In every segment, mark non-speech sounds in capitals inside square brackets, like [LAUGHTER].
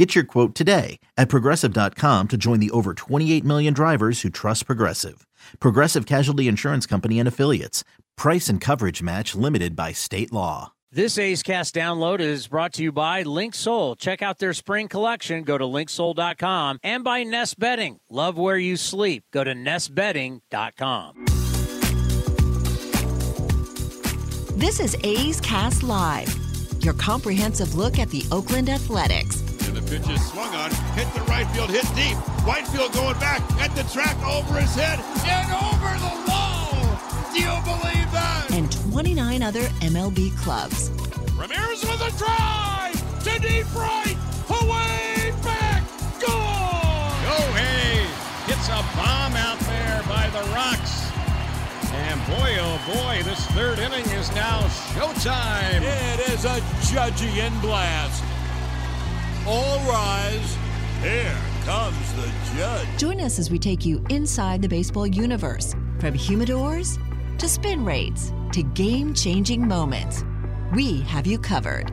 Get your quote today at progressive.com to join the over 28 million drivers who trust Progressive. Progressive Casualty Insurance Company and Affiliates. Price and coverage match limited by state law. This A's Cast download is brought to you by Link Soul. Check out their spring collection. Go to linksoul.com and by Nest Bedding. Love where you sleep. Go to nestbedding.com. This is A's Cast Live, your comprehensive look at the Oakland Athletics. And the pitch is swung on, hit the right field, hit deep. Whitefield going back at the track over his head and over the wall. Do you believe that? And 29 other MLB clubs. Ramirez with a drive to deep right, away back, gone. Gohei gets a bomb out there by the rocks. And boy, oh boy, this third inning is now showtime. It is a judgy blast. All rise. Here comes the judge. Join us as we take you inside the baseball universe from humidors to spin rates to game changing moments. We have you covered.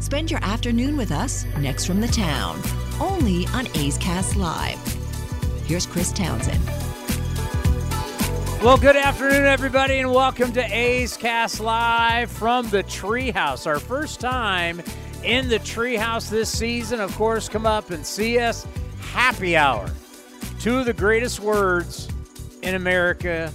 Spend your afternoon with us next from the town, only on A's Cast Live. Here's Chris Townsend. Well, good afternoon, everybody, and welcome to A's Cast Live from the Treehouse. Our first time in the Treehouse this season. Of course, come up and see us. Happy Hour. Two of the greatest words in America,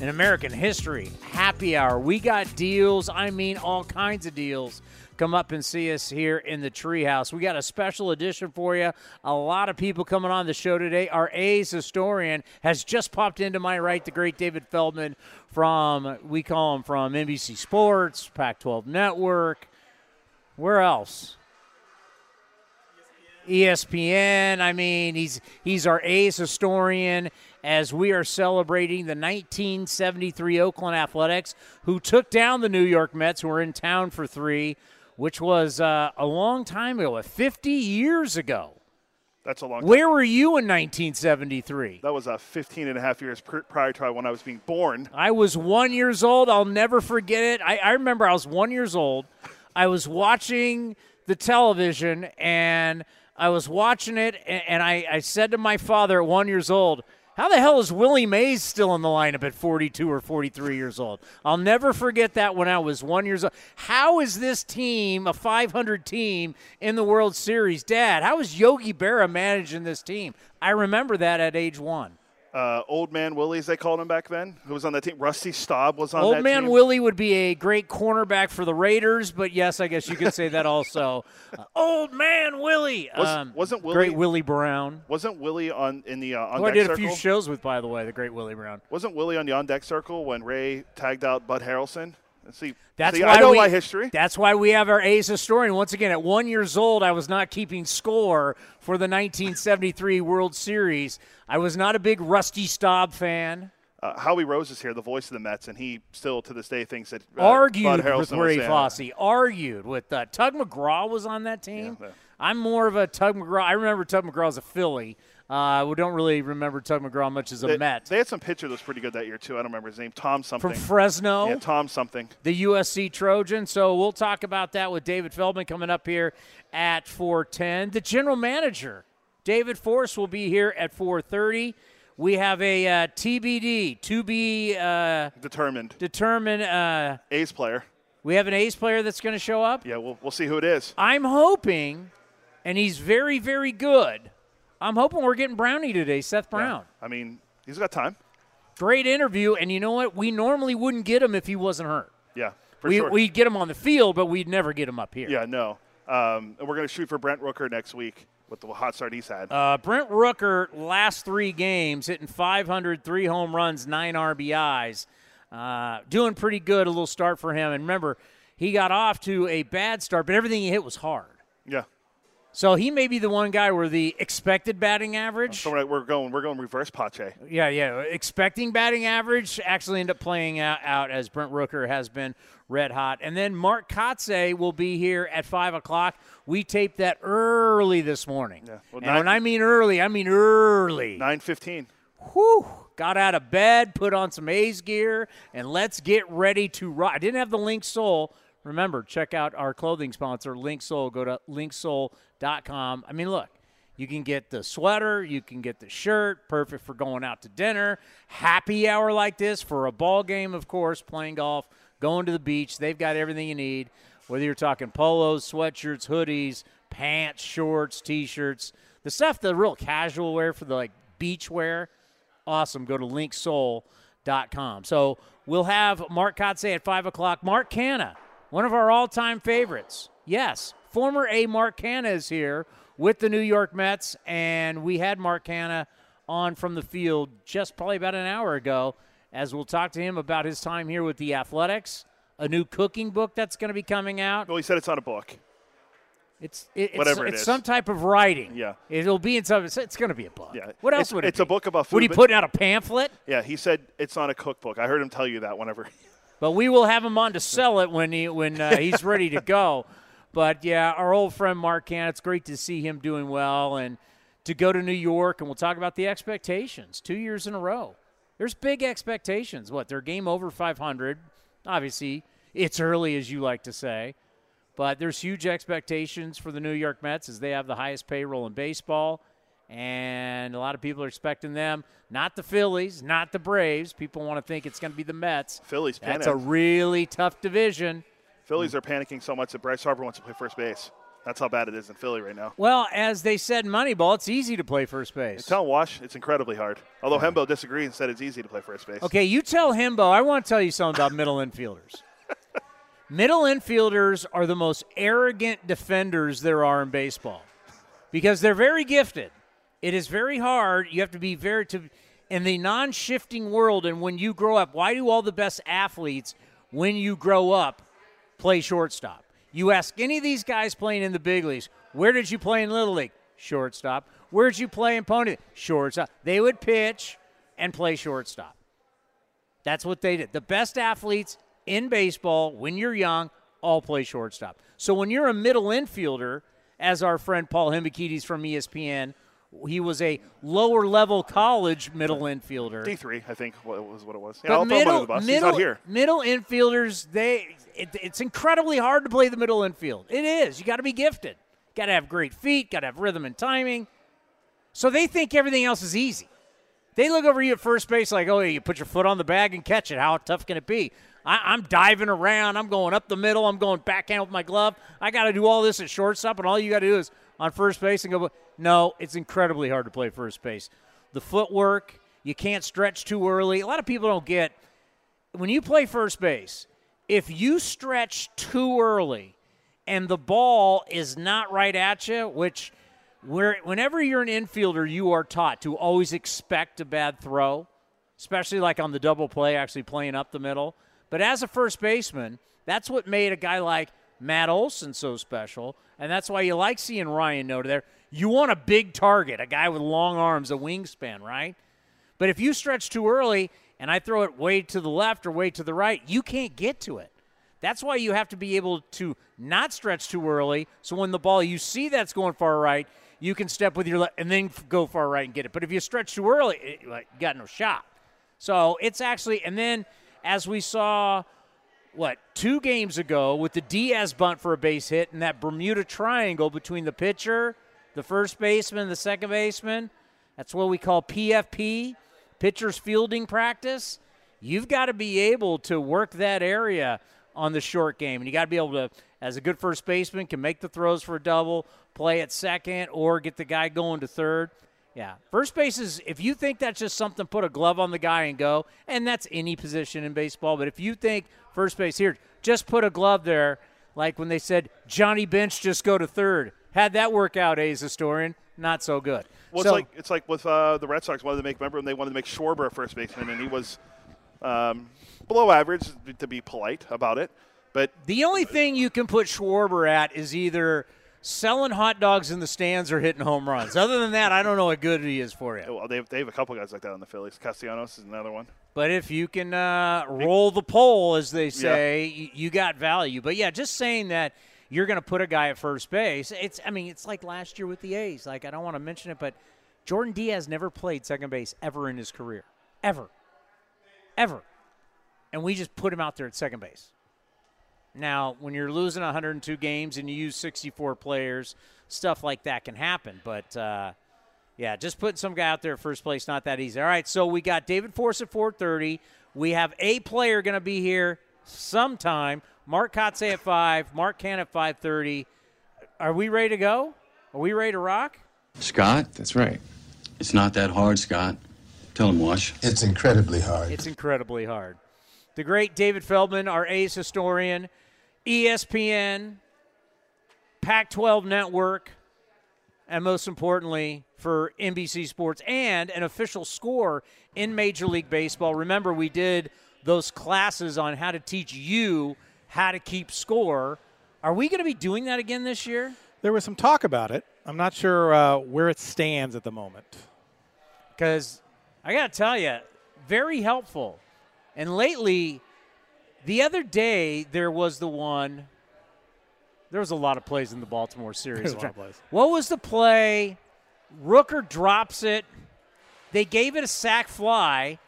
in American history. Happy Hour. We got deals. I mean, all kinds of deals come up and see us here in the treehouse. We got a special edition for you. A lot of people coming on the show today. Our A's historian has just popped into my right, the great David Feldman from, we call him from NBC Sports, Pac 12 Network. Where else? ESPN. I mean, he's he's our A's historian as we are celebrating the 1973 Oakland Athletics, who took down the New York Mets, who were in town for three which was uh, a long time ago, 50 years ago. That's a long time. Where were you in 1973? That was uh, 15 and a half years pr- prior to when I was being born. I was one years old. I'll never forget it. I, I remember I was one years old. I was watching the television and I was watching it, and, and I, I said to my father at one years old, how the hell is Willie Mays still in the lineup at 42 or 43 years old? I'll never forget that when I was one years old. How is this team, a 500 team, in the World Series? Dad, how is Yogi Berra managing this team? I remember that at age one. Uh, Old Man Willie, as they called him back then, who was on that team. Rusty Staub was on Old Man team. Willie would be a great cornerback for the Raiders, but yes, I guess you could say that also. [LAUGHS] Uh, Old Man Willie. Was, um, wasn't Willie great Willie Brown? Wasn't Willie on in the uh, on Who I did circle? a few shows with, by the way, the great Willie Brown. Wasn't Willie on the on deck circle when Ray tagged out Bud Harrelson? See, That's see, why I know we, my history. That's why we have our A's historian. Once again, at one years old, I was not keeping score for the 1973 [LAUGHS] World Series. I was not a big Rusty Staub fan. Uh, Howie Rose is here, the voice of the Mets, and he still to this day thinks that uh, argued with Ray uh, Argued with uh, Tug McGraw was on that team. Yeah, yeah. I'm more of a Tug McGraw. I remember Tug McGraw as a Philly. Uh, we don't really remember Tug McGraw much as a They, Met. they had some pitcher that was pretty good that year too. I don't remember his name. Tom something. From Fresno. Yeah, Tom something. the USC Trojan. So we'll talk about that with David Feldman coming up here at 410. The general manager, David Forst, will be here at 430. We have a uh, TBD, to be uh, Determined. determined. Uh, A's player. we have an ace player that's going to show up. Yeah, we'll, we'll see who it is. I'm hoping, and he's very, very good. I'm hoping we're getting Brownie today, Seth Brown. I mean, he's got time. Great interview, and you know what? We normally wouldn't get him if he wasn't hurt. Yeah, for we, sure. We'd get him on the field, but we'd never get him up here. yeah, no. Um, and we're going to shoot for Brent Rooker next week with the hot start he's had. Uh, Brent Rooker, last three games, hitting 500, three home runs, nine RBIs. Uh, doing pretty good, a little start for him. And remember, he got off to a bad start, but everything he hit was hard. yeah. So he may be the one guy where the expected batting average. So we're, we're going we're going reverse Pache. Yeah, yeah. Expecting batting average actually end up playing out, out as Brent Rooker has been red hot. And then Mark Kotsay will be here at 5 o'clock. We taped that early this morning. Yeah, well, and nine- when I mean early, I mean early. Nine fifteen. Whew. Got out of bed, put on some A's gear, and let's get ready to rock. I didn't have the Link Soul. Remember, check out our clothing sponsor, Link Soul. Go to linksoul.com. I mean, look, you can get the sweater, you can get the shirt, perfect for going out to dinner, happy hour like this for a ball game, of course, playing golf, going to the beach. They've got everything you need, whether you're talking polos, sweatshirts, hoodies, pants, shorts, t-shirts, the stuff the real casual wear for the like beach wear awesome. Go to linksoul.com. So we'll have Mark Kotsay at 5 o'clock. Mark Canha, one of our all time favorites. Yes, former A. Mark Canha is here with the New York Mets, and we had Mark Canha on from the field just probably about an hour ago as we'll talk to him about his time here with the Athletics, a new cooking book that's going to be coming out. Well, he said it's not a book. It's it, it's, Whatever it it's is. some type of writing. Yeah. it'll be in some. It's, it's going to be a book. Yeah. What else It's- would it it's a book about food. Would he putting out a pamphlet? Yeah, he said it's not a cookbook. I heard him tell you that whenever. But we will have him on to sell it when he when uh, he's ready to go. But yeah, our old friend Mark Can, it's great to see him doing well and to go to New York and we'll talk about the expectations. Two years in a row. There's big expectations. What, they're game over 500. Obviously, it's early, as you like to say. But there's huge expectations for the New York Mets as they have the highest payroll in baseball. And a lot of people are expecting them, not the Phillies, not the Braves. People want to think it's going to be the Mets. Phillies That's a really tough division. Phillies mm. are panicking so much that Bryce Harper wants to play first base. That's how bad it is in Philly right now. Well, as they said in Moneyball, it's easy to play first base. Tell Wash it's incredibly hard. Although Hembo disagrees and said it's easy to play first base. Okay, you tell Hembo. I want to tell you something about middle infielders. [LAUGHS] middle infielders are the most arrogant defenders there are in baseball because they're very gifted. It is very hard. You have to be very to in the non-shifting world and when you grow up. Why do all the best athletes when you grow up play shortstop? You ask any of these guys playing in the big leagues, where did you play in little league? Shortstop. Where did you play in pony? Shortstop. They would pitch and play shortstop. That's what they did. The best athletes in baseball when you're young all play shortstop. So when you're a middle infielder, as our friend Paul Hembekides from ESPN, he was a lower level college middle infielder. D three, I think was what it was. Yeah, But I'll throw him middle, the middle, He's not here. middle infielders, they it, it's incredibly hard to play the middle infield. It is. You got to be gifted. Got to have great feet. Got to have rhythm and timing. So they think everything else is easy. They look over you at first base like, oh, you put your foot on the bag and catch it. How tough can it be? I, I'm diving around. I'm going up the middle. I'm going backhand with my glove. I got to do all this at shortstop, and all you got to do is on first base and go. No, it's incredibly hard to play first base. The footwork, you can't stretch too early. A lot of people don't get when you play first base, if you stretch too early and the ball is not right at you, which where whenever you're an infielder, you are taught to always expect a bad throw, especially like on the double play, actually playing up the middle. But as a first baseman, that's what made a guy like Matt Olson so special, and that's why you like seeing Ryan Noda there. You want a big target, a guy with long arms, a wingspan, right? But if you stretch too early and I throw it way to the left or way to the right, you can't get to it. That's why you have to be able to not stretch too early. So when the ball you see that's going far right, you can step with your left and then go far right and get it. But if you stretch too early, it, like, you got no shot. So it's actually, and then as we saw, what, two games ago with the Diaz bunt for a base hit and that Bermuda triangle between the pitcher, the first baseman, the second baseman, that's what we call PFP, pitcher's fielding practice. You've got to be able to work that area on the short game. And you got to be able to, as a good first baseman, can make the throws for a double, play at second, or get the guy going to third. Yeah. First base is, if you think that's just something, put a glove on the guy and go, and that's any position in baseball. But if you think first base here, just put a glove there, like when they said Johnny Bench just go to third. Had that work out, A's historian? Not so good. Well, so, it's like it's like with uh, the Red Sox wanted to make. Remember when they wanted to make Schwarber a first baseman, and he was um, below average to be polite about it. But The only thing you can put Schwarber at is either selling hot dogs in the stands or hitting home runs. Other than that, I don't know what good he is for you. Well, they have, they have a couple guys like that on the Phillies. Castellanos is another one. But if you can uh, roll the pole, as they say, you, you got value. But yeah, just saying that you're going to put a guy at first base. It's I mean, it's like last year with the A's. Like I don't want to mention it, but Jordan Diaz never played second base ever in his career, ever, ever, and we just put him out there at second base. Now, when you're losing 102 games and you use 64 players, stuff like that can happen. But uh, yeah, just putting some guy out there at first place not that easy. All right, so we got David Forst at 4:30. We have a player going to be here sometime. Mark Kotsay at five. Mark Can at 5:30. Are we ready to go? Are we ready to rock? Scott, That's right. it's not that hard, Scott. Tell him, Wash. It's incredibly hard. It's incredibly hard. The great David Feldman, our A's historian, ESPN, Pac 12 Network, and most importantly, for NBC Sports and an official score in Major League Baseball. Remember, we did those classes on how to teach you how to keep score. Are we going to be doing that again this year? There was some talk about it. I'm not sure uh, where it stands at the moment. because I got to tell you, very helpful. And lately, the other day there was the one. There was a lot of plays in the Baltimore series. There's a lot of plays. What was the play? Rooker drops it. They gave it a sac fly.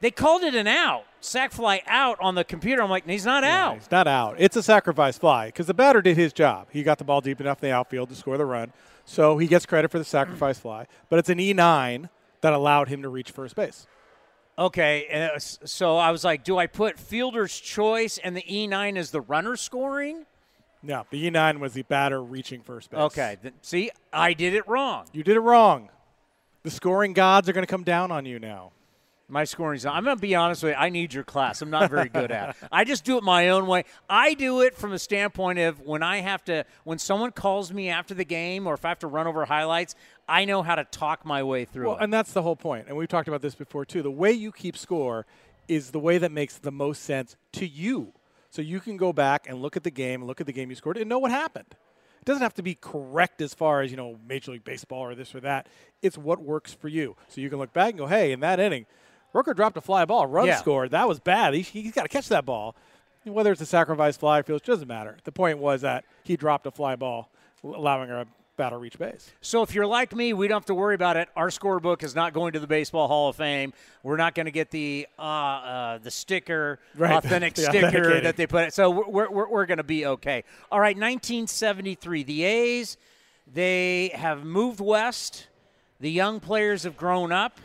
They called it an out. Sac fly out on the computer. I'm like, he's not Yeah, out. He's not out. It's a sacrifice fly because the batter did his job. He got the ball deep enough in the outfield to score the run. So he gets credit for the sacrifice fly. But it's an E9 that allowed him to reach first base. Okay, and uh, was- so I was like, do I put fielder's choice and the E9 as the runner scoring? No, the E9 was the batter reaching first base. Okay, then, see, I did it wrong. You did it wrong. The scoring gods are going to come down on you now. My scoring's not. I'm going to be honest with you. I need your class. I'm not very good at it. [LAUGHS] I just do it my own way. I do it from a standpoint of when I have to, when someone calls me after the game or if I have to run over highlights, I know how to talk my way through Well, it. and that's the whole point. And we've talked about this before too. The way you keep score is the way that makes the most sense to you. So you can go back and look at the game, look at the game you scored, and know what happened. It doesn't have to be correct as far as you know Major League Baseball or this or that. It's what works for you. So you can look back and go, "Hey, in that inning, Rooker dropped a fly ball, run Yeah. scored. That was bad. He, he's got to catch that ball. Whether it's a sacrifice fly or field, doesn't matter. The point was that he dropped a fly ball, allowing a batter reach base. So if you're like me, we don't have to worry about it. Our scorebook is not going to the Baseball Hall of Fame. We're not going to get the uh, uh, the sticker, Right. [LAUGHS] authentic The sticker that they put. It. So we're we're, we're going to be okay. All right, 1973. The A's they have moved west. The young players have grown up.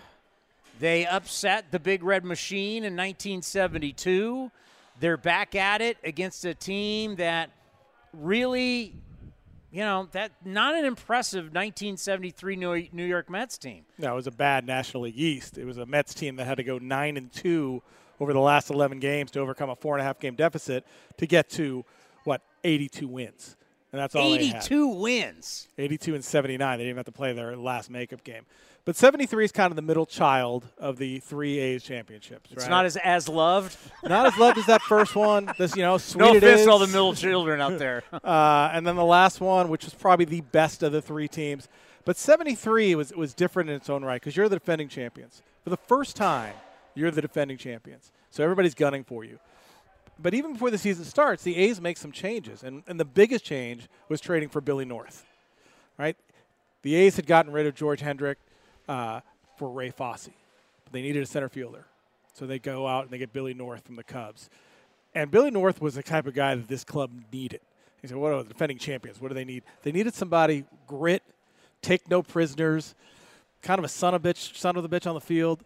They upset the Big Red Machine in 1972. They're back at it against a team that really you know that not an impressive 1973 New New York Mets team. No, it was a bad National League East. It was a Mets team that had to go nine and two over the last eleven games to overcome a four and a half game deficit to get to what eighty two wins, and that's all they had. 82 wins. 82 and 79. They didn't even have to play their last makeup game. But 73 is kind of the middle child of the three A's championships. It's right? not as as loved. [LAUGHS] not as loved as that first one. This, you know, sweet No it offense is. all the middle children out there. [LAUGHS] Uh, and then the last one, which was probably the best of the three teams. But 73 was was different in its own right because you're the defending champions. For the first time, you're the defending champions. So everybody's gunning for you. But even before the season starts, the A's make some changes. And, and the biggest change was trading for Billy North. Right? The A's had gotten rid of George Hendrick uh, for Ray Fosse. But they needed a center fielder. So they go out and they get Billy North from the Cubs. And Billy North was the type of guy that this club needed. He said, What are the defending champions? What do they need? They needed somebody grit, take no prisoners, kind of a son of a bitch, son of the bitch on the field.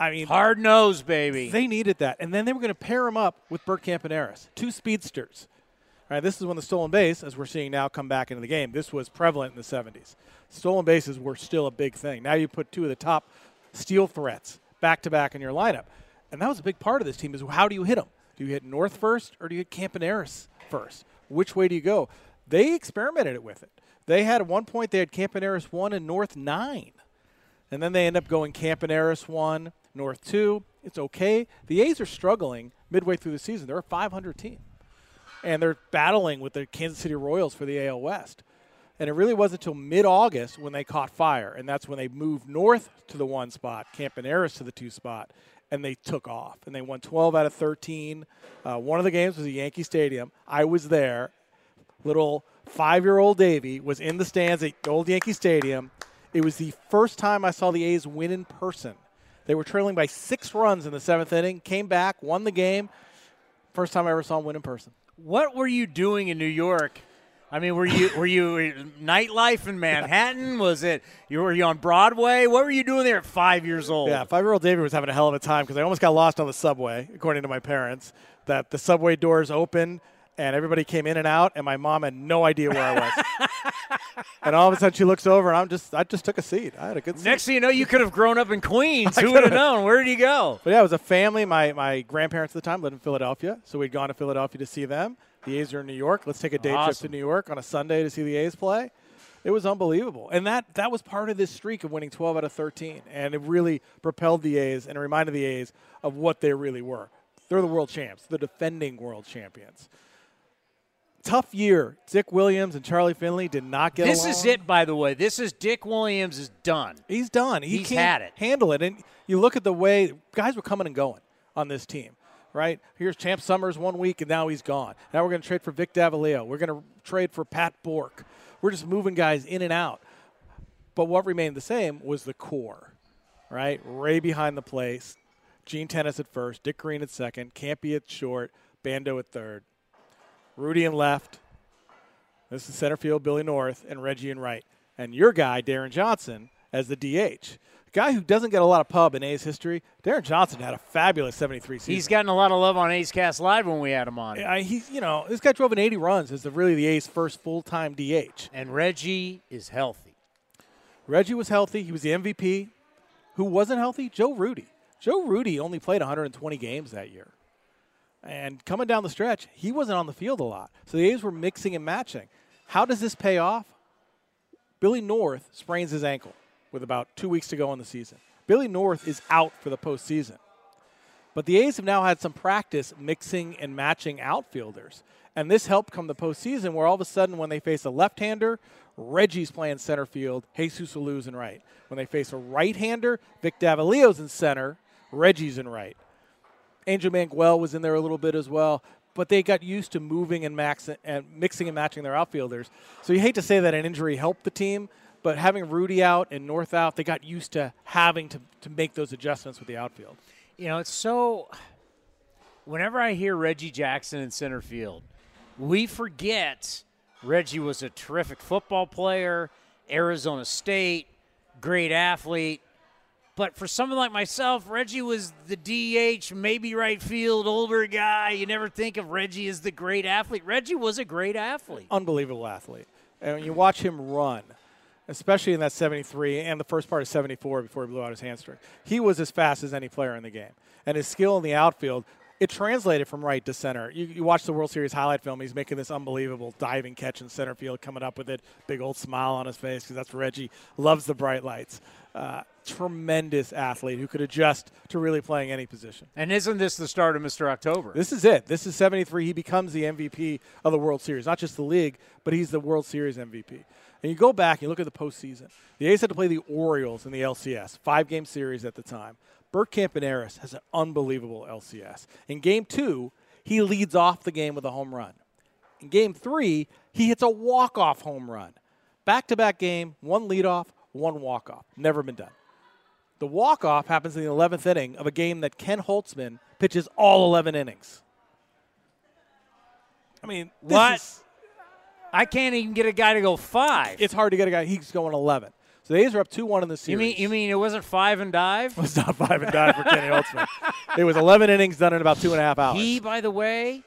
I mean, Hard nose, baby. they needed that. And then they were going to pair him up with Bert Campaneris, two speedsters. All right, this is when the stolen base, as we're seeing now, come back into the game. This was prevalent in the 70s. Stolen bases were still a big thing. Now you put two of the top steal threats back to back in your lineup. And that was a big part of this team is how do you hit them? Do you hit North first or do you hit Campaneris first? Which way do you go? They experimented it with it. They had at one point they had Campaneris 1 and North 9. And then they end up going Campaneris 1, North 2. It's okay. The A's are struggling midway through the season. They're a 500 team. And they're battling with the Kansas City Royals for the AL West. And it really wasn't until mid August when they caught fire. And that's when they moved north to the one spot, Campaneris to the two spot, and they took off. And they won 12 out of 13. Uh, one of the games was at Yankee Stadium. I was there. Little five year old Davy was in the stands at old Yankee Stadium. It was the first time I saw the A's win in person. They were trailing by six runs in the seventh inning, came back, won the game. First time I ever saw them win in person. What were you doing in New York? I mean, were you were you nightlife in Manhattan? Was it you were you on Broadway? What were you doing there at five years old? Yeah, five year old David was having a hell of a time because I almost got lost on the subway, according to my parents. That the subway doors open and everybody came in and out, and my mom had no idea where I was. [LAUGHS] and all of a sudden, she looks over, and I'm just I just took a seat. I had a good seat. Next thing you know, you could have grown up in Queens. [LAUGHS] Who would have known? Where did you go? But yeah, it was a family. My my grandparents at the time lived in Philadelphia, so we'd gone to Philadelphia to see them. The A's are in New York. Let's take a day Awesome. trip to New York on a Sunday to see the A's play. It was unbelievable, and that that was part of this streak of winning 12 out of 13, and it really propelled the A's and reminded the A's of what they really were. They're the world champs, the defending world champions. Tough year. Dick Williams and Charlie Finley did not get This along. is it, by the way. This is Dick Williams is done. He's done. He He's can't had it. handle it. And you look at the way guys were coming and going on this team, right? Here's Champ Summers one week, and now he's gone. Now we're going to trade for Vic Davalillo. We're going to trade for Pat Bourque. We're just moving guys in and out. But what remained the same was the core, right? Ray behind the place, Gene Tenace at first, Dick Green at second, Campy at short, Bando at third, Rudi in left. This is center field, Billy North, and Reggie in right. And your guy, Deron Johnson, as the DH. A guy who doesn't get a lot of pub in A's history, Deron Johnson had a fabulous 73 season. He's gotten a lot of love on A's Cast Live when we had him on. I, he's, you know, this guy drove in 80 runs as the really the A's first full time DH. And Reggie is healthy. Reggie was healthy. He was the MVP. Who wasn't healthy? Joe Rudi. Joe Rudi only played 120 games that year. And coming down the stretch, he wasn't on the field a lot. So the A's were mixing and matching. How does this pay off? Billy North sprains his ankle with about two weeks to go in the season. Billy North is out for the postseason. But the A's have now had some practice mixing and matching outfielders. And this helped come the postseason where all of a sudden when they face a left-hander, Reggie's playing center field, Jesus Alou's in right. When they face a right-hander, Vic Davalillo's in center, Reggie's in right. Angel Mangual was in there a little bit as well, but they got used to moving and, max- and mixing and matching their outfielders. So you hate to say that an injury helped the team, but having Rudi out and North out, they got used to having to, to make those adjustments with the outfield. You know, it's so. Whenever I hear Reggie Jackson in center field, we forget Reggie was a terrific football player, Arizona State, great athlete. But for someone like myself, Reggie was the DH, maybe right field, older guy. You never think of Reggie as the great athlete. Reggie was a great athlete. Unbelievable athlete. And when you watch him run, especially in that 73 and the first part of 74 before he blew out his hamstring, he was as fast as any player in the game. And his skill in the outfield, it translated from right to center. You, you watch the World Series highlight film, he's making this unbelievable diving catch in center field, coming up with it, big old smile on his face because that's Reggie. Loves the bright lights. Uh, tremendous athlete who could adjust to really playing any position. And isn't this the start of Mr. October? This is it. This is 73. He becomes the MVP of the World Series. Not just the league, but he's the World Series MVP. And you go back and you look at the postseason. The A's had to play the Orioles in the LCS, five game series at the time. Bert Campaneris has an unbelievable LCS. In game two, he leads off the game with a home run. In game three, he hits a walk off home run. Back to back game, one leadoff, one walk off. Never been done. The walk off happens in the 11th inning of a game that Ken Holtzman pitches all 11 innings. I mean, What? is- I can't even get a guy to go five. it's hard to get a guy. He's going 11. So the A's are up 2 1 in the series. you mean you mean it wasn't five and dive? [LAUGHS] It was not 5 and dive for Kenny Holtzman. It was 11 innings done in about two and a half hours. He, by the way,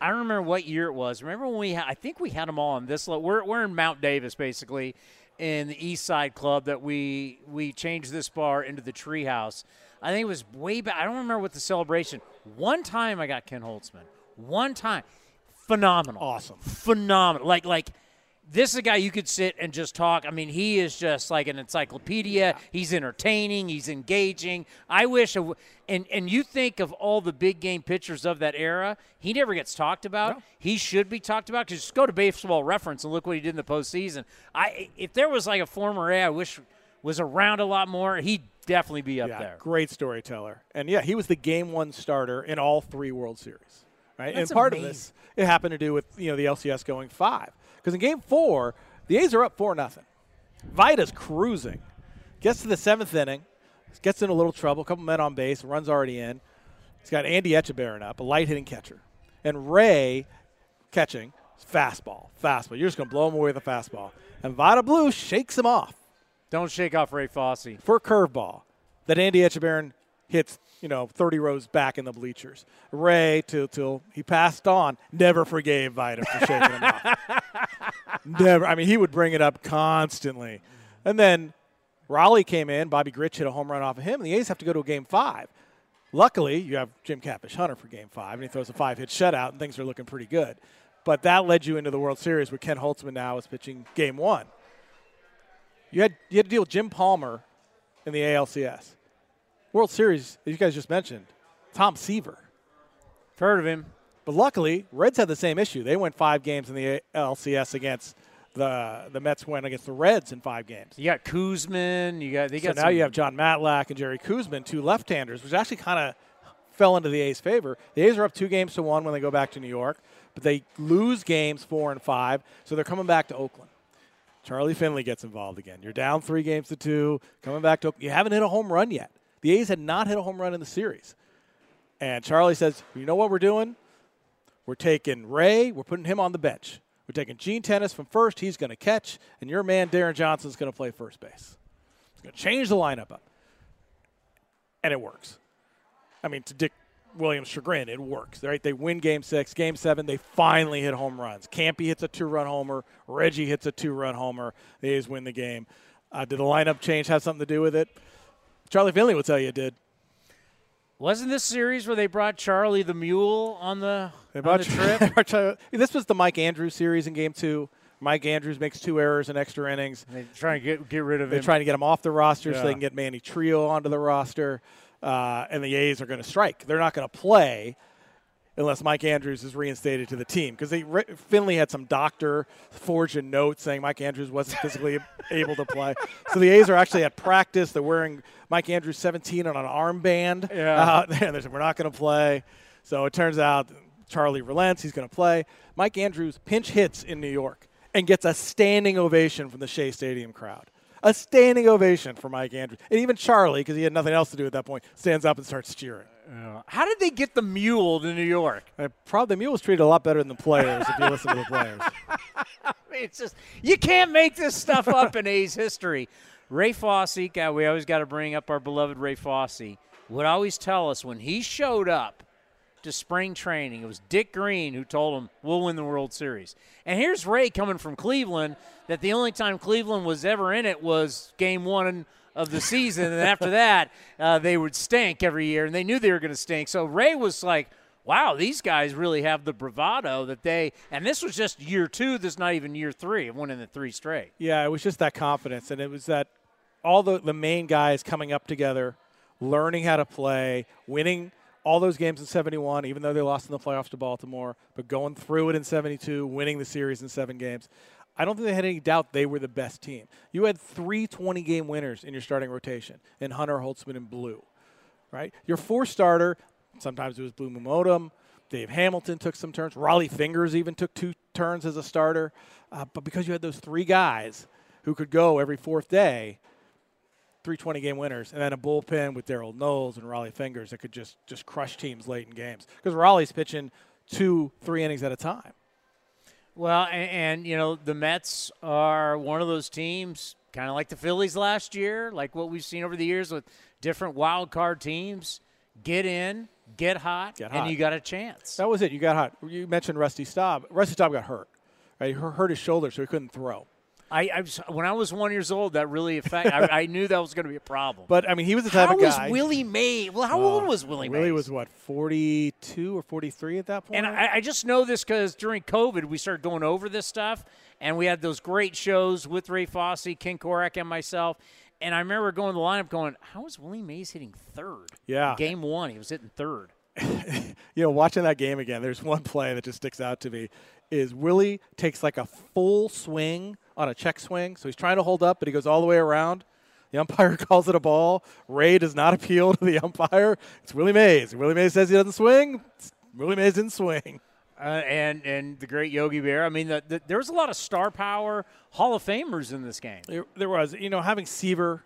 I don't remember what year it was. Remember when we? Ha- I think we had them all on this. Lo- we're we're in Mount Davis, basically, in the East Side Club that we we changed this bar into the Treehouse. I think it was way back. I don't remember what the celebration. One time I got Ken Holtzman. One time, phenomenal, Awesome. phenomenal. Like like this is a guy you could sit and just talk. I mean, he is just like an encyclopedia. He's entertaining. He's engaging. I wish, and and you think of all the big game pitchers of that era, he never gets talked about. No. He should be talked about because just go to Baseball Reference and look what he did in the postseason. I if there was like a former A, I wish was around a lot more. He'd definitely be up yeah, there. Great storyteller. And yeah, he was the game one starter in all three World Series. Right? That's and part amazing. of this it happened to do with, you know, the LCS going five. Because in game four, the A's are up four nothing. Vida's cruising. Gets to the seventh inning, gets in a little trouble, a couple men on base, runs already in. He's got Andy Etchebarren up, a light hitting catcher. And Ray catching, fastball, fastball. You're just going to blow him away with a fastball. And Vida Blue shakes him off Don't shake off Ray Fosse. for a curveball that Andy Etchebarren hits, you know, 30 rows back in the bleachers. Ray, till, till he passed on, never forgave Vida for shaking him off. [LAUGHS] Never. I mean, he would bring it up constantly. And then Rollie came in. Bobby Grich hit a home run off of him, and the A's have to go to a game five. Luckily, you have Jim Catfish Hunter for game five, and he throws a five hit shutout, and things are looking pretty good. But that led you into the World Series where Ken Holtzman now is pitching game one. You had, you had to deal with Jim Palmer in the ALCS. World Series, as you guys just mentioned, Tom Seaver. Heard of him? But luckily, Reds had the same issue. They went five games in the LCS against the the Mets went against the Reds in five games. You got Koosman. You got they So got. now some- you have Jon Matlack and Jerry Koosman, two left-handers, which actually kind of fell into the A's favor. The A's are up two games to one when they go back to New York, but they lose games four and five, so they're coming back to Oakland. Charlie Finley gets involved again. You're down three games to two, coming back to Oakland. You haven't hit a home run yet. The A's had not hit a home run in the series. And Charlie says, You know what we're doing? We're taking Ray, we're putting him on the bench. We're taking Gene Tenace from first, he's going to catch, and your man Deron Johnson is going to play first base. It's going to change the lineup up. And it works. I mean, to Dick Williams' chagrin, it works. Right? They win game six. Game seven, they finally hit home runs. Campy hits a two run homer. Reggie hits a two run homer. The A's win the game. Uh, did the lineup change have something to do with it? Charlie Finley will tell you it did. Wasn't this series where they brought Charlie the Mule on the, on the trip? [LAUGHS] Charlie- this was the Mike Andrews series in game two. Mike Andrews makes two errors in extra innings. they trying to get get rid of They're him. trying to get him off the roster so they can get Manny Trillo onto the roster. Uh, and the A's are going to strike. They're not going to play unless Mike Andrews is reinstated to the team because they Ri- Finley had some doctor forged a note saying Mike Andrews wasn't physically [LAUGHS] able to play. So the A's are actually at practice. They're wearing Mike Andrews 17 on an armband. Yeah. out there. They said we're not going to play. So it turns out Charlie relents. He's going to play. Mike Andrews pinch hits in New York and gets a standing ovation from the Shea Stadium crowd. A standing ovation for Mike Andrews. And even Charlie, because he had nothing else to do at that point, stands up and starts cheering. How did they get the Mule to New York? Uh, probably the Mule was treated a lot better than the players if you listen to the players. [LAUGHS] I mean, it's just you can't make this stuff up in A's history. Ray Fosse, God, we always got to bring up our beloved Ray Fosse. Would always tell us when he showed up to spring training, it was Dick Green who told him we'll win the World Series. And here's Ray coming from Cleveland. That the only time Cleveland was ever in it was Game One of the season, and after that uh, they would stink every year, and they knew they were going to stink. So Ray was like. Wow, these guys really have the bravado that they, and this was just year two. This is not even year three. It went in the three straight. Yeah, it was just that confidence, and it was that all the the main guys coming up together, learning how to play, winning all those games in 71, even though they lost in the playoffs to Baltimore, but going through it in 72, winning the series in seven games. I don't think they had any doubt they were the best team. You had three 20 game winners in your starting rotation in Hunter, Holtzman, and Blue, right? Your four starter, sometimes it was Blue Moon Odom. Dave Hamilton took some turns. Rollie Fingers even took two turns as a starter. Uh, but because you had those three guys who could go every fourth day, three 20 game winners, and then a bullpen with Darold Knowles and Rollie Fingers that could just just crush teams late in games. Because Rollie's pitching two, three innings at a time. Well, and, and you know the Mets are one of those teams, kind of like the Phillies last year, like what we've seen over the years with different wild card teams. Get in, get hot, Get and you got a chance. That was it. You got hot. You mentioned Rusty Staub. Rusty Staub got hurt. Right? He hurt his shoulder, so he couldn't throw. I, I was, when I was one years old, that really affected. I, I knew that was going to be a problem. But I mean, he was the type how of was. Willie Mays? Well, how Uh, old was Willie Mays? Willie was what, 42 or 43 at that point? And I, I just know this because during COVID, we started going over this stuff, and we had those great shows with Ray Fosse, Ken Korach, and myself. And I remember going to the lineup going, how is Willie Mays hitting third? Yeah. Game one, he was hitting third. [LAUGHS] you know, watching that game again, there's one play that just sticks out to me. Is Willie takes like a full swing on a check swing, so he's trying to hold up, but he goes all the way around. The umpire [LAUGHS] calls it a ball. Ray does not appeal to the umpire. It's Willie Mays. Willie Mays says he doesn't swing. It's Willie Mays didn't swing. Uh, and and the great Yogi Berra. I mean, the, the, there was a lot of star power Hall of Famers in this game. There, there was, you know, having Seaver,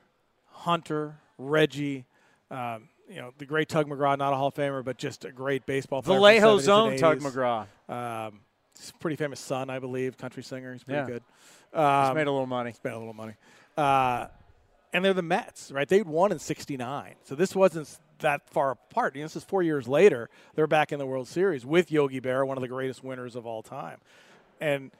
Hunter, Reggie, um, you know, the great Tug McGraw, not a Hall of Famer, but just a great baseball player. Vallejo's own Tug McGraw. Um, he's a pretty famous son, I believe, country singer. He's pretty Yeah. good. He's Um, made a little money. spent a little money. Uh, and they're the Mets, right? They'd won in '69, so this wasn't that far apart. You know, this is four years later. They're back in the World Series with Yogi Berra, one of the greatest winners of all time. And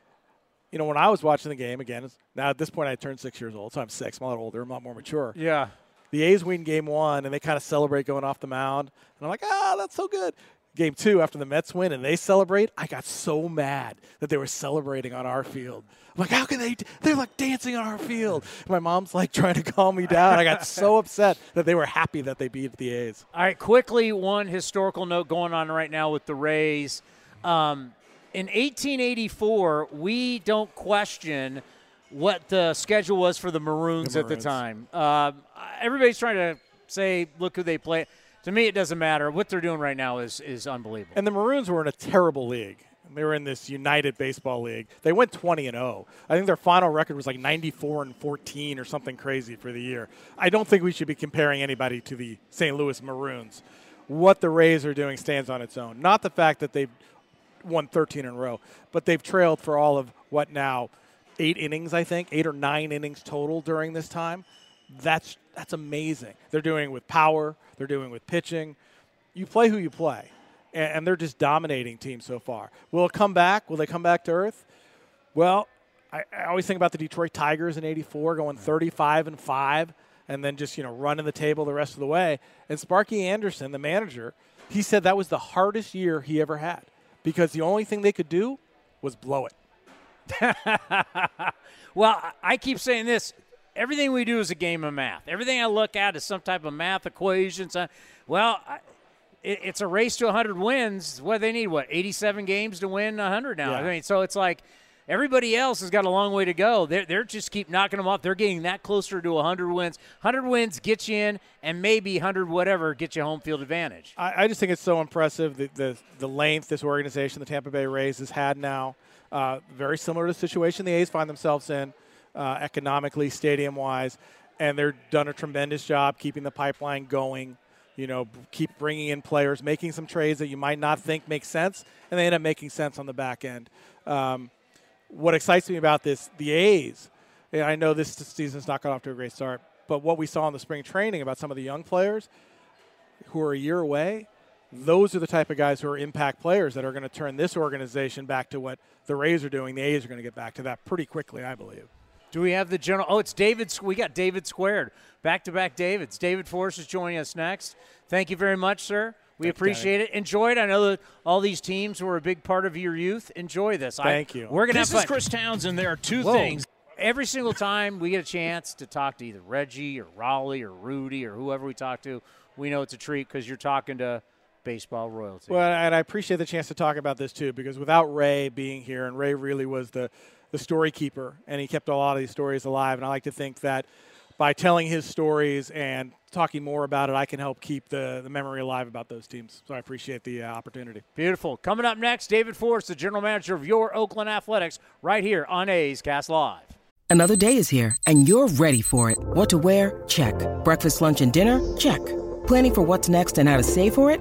you know, when I was watching the game again, now at this point I turned six years old, so I'm six. I'm a lot older. I'm a lot more mature. Yeah. The A's win game one, and they kind of celebrate going off the mound. And I'm like, ah, that's so good. Game two, after the Mets win and they celebrate, I got so mad that they were celebrating on our field. I'm like, how can they? They're like dancing on our field. My mom's like trying to calm me down. I got so [LAUGHS] upset that they were happy that they beat the A's. All right, quickly, one historical note going on right now with the Rays. Um, in 1884, we don't question what the schedule was for the Maroons, The at the time. Um, everybody's trying to say, look who they play. To me, it doesn't matter. What they're doing right now is is unbelievable. And the Maroons were in a terrible league. They were in this United Baseball League. They went 20 and 0. I think their final record was like 94 and 14 or something crazy for the year. I don't think we should be comparing anybody to the St. Louis Maroons. What the Rays are doing stands on its own. Not the fact that they've won 13 in a row, but they've trailed for all of what now eight innings, I think, eight or nine innings total during this time. That's that's amazing. They're doing it with power. They're doing it with pitching. You play who you play, and, and they're just dominating teams so far. Will it come back? Will they come back to earth? Well, I, I always think about the Detroit Tigers in '84 going 35 and five, and then just you know running the table the rest of the way. And Sparky Anderson, the manager, he said that was the hardest year he ever had because the only thing they could do was blow it. [LAUGHS] Well, I keep saying this. Everything we do is a game of math. Everything I look at is some type of math equation. So- Well, I, it, it's a race to 100 wins. What they need, what, 87 games to win 100 now? I mean, so it's like everybody else has got a long way to go. They're, they're just keep knocking them off. They're getting that closer to 100 wins. 100 wins get you in, and maybe 100 whatever get you home field advantage. I, I just think it's so impressive the, the the length this organization, the Tampa Bay Rays, has had now. Uh, very similar to the situation the A's find themselves in, uh, economically, stadium wise, and they're done a tremendous job keeping the pipeline going. You know, keep bringing in players, making some trades that you might not think make sense, and they end up making sense on the back end. Um, what excites me about this, the A's, and I know this season's not got off to a great start, but what we saw in the spring training about some of the young players who are a year away, those are the type of guys who are impact players that are going to turn this organization back to what the Rays are doing. The A's are going to get back to that pretty quickly, I believe. Do we have the general? Oh, it's David. We got David squared. Back to back Davids. David Forst is joining us next. Thank you very much, sir. We Thank you, appreciate it. Enjoy it. I know that all these teams were a big part of your youth. Enjoy this. Thank I, you. We're gonna This have is fun. Chris Townsend. There are two Whoa. things. Every single time we get a chance to talk to either Reggie or Rollie or Rudi or whoever we talk to, we know it's a treat because you're talking to baseball royalty. Well, and I appreciate the chance to talk about this too, because without Ray being here, and Ray really was the, the story keeper, and he kept a lot of these stories alive. And I like to think that by telling his stories and talking more about it, I can help keep the, the memory alive about those teams. So I appreciate the uh, opportunity. Beautiful. Coming up next, David Forst, the general manager of your Oakland Athletics, right here on A's Cast Live. Another day is here, and you're ready for it. What to wear? Check. Breakfast, lunch, and dinner? Check. Planning for what's next and how to save for it?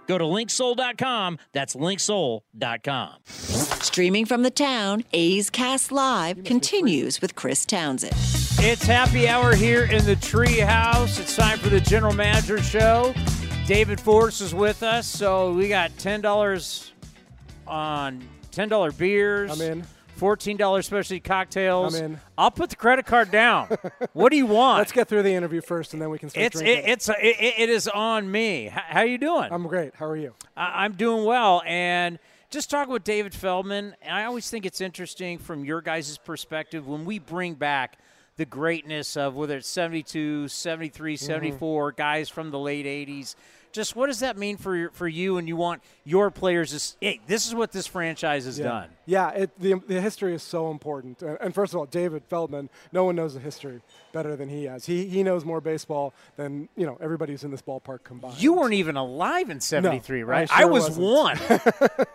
Go to linksoul.com. That's linksoul.com. Streaming from the town, A's Cast Live continues with Chris Townsend. It's happy hour here in the treehouse. It's time for the general manager show. David Forst is with us, so we got ten dollars on ten dollar beers. I'm in. Fourteen dollars specialty cocktails. I'm in. I'll put the credit card down. [LAUGHS] what do you want? Let's get through the interview first, and then we can start it's drinking. it, it's it, it is on me. How you doing? I'm great. How are you? I- I'm doing well, and just talking with David Feldman. I always think it's interesting from your guys' perspective when we bring back the greatness of whether it's 72, 73, Mm-hmm. 74 guys from the late 80s. Just what does that mean for your, for you? And you want your players to hey, this is what this franchise has Yeah. done. Yeah, it, the, the history is so important. And, and first of all, David Feldman, no one knows the history better than he has. He, he knows more baseball than you know everybody who's in this ballpark combined. You weren't even alive in '73, right? I sure was wasn't. one.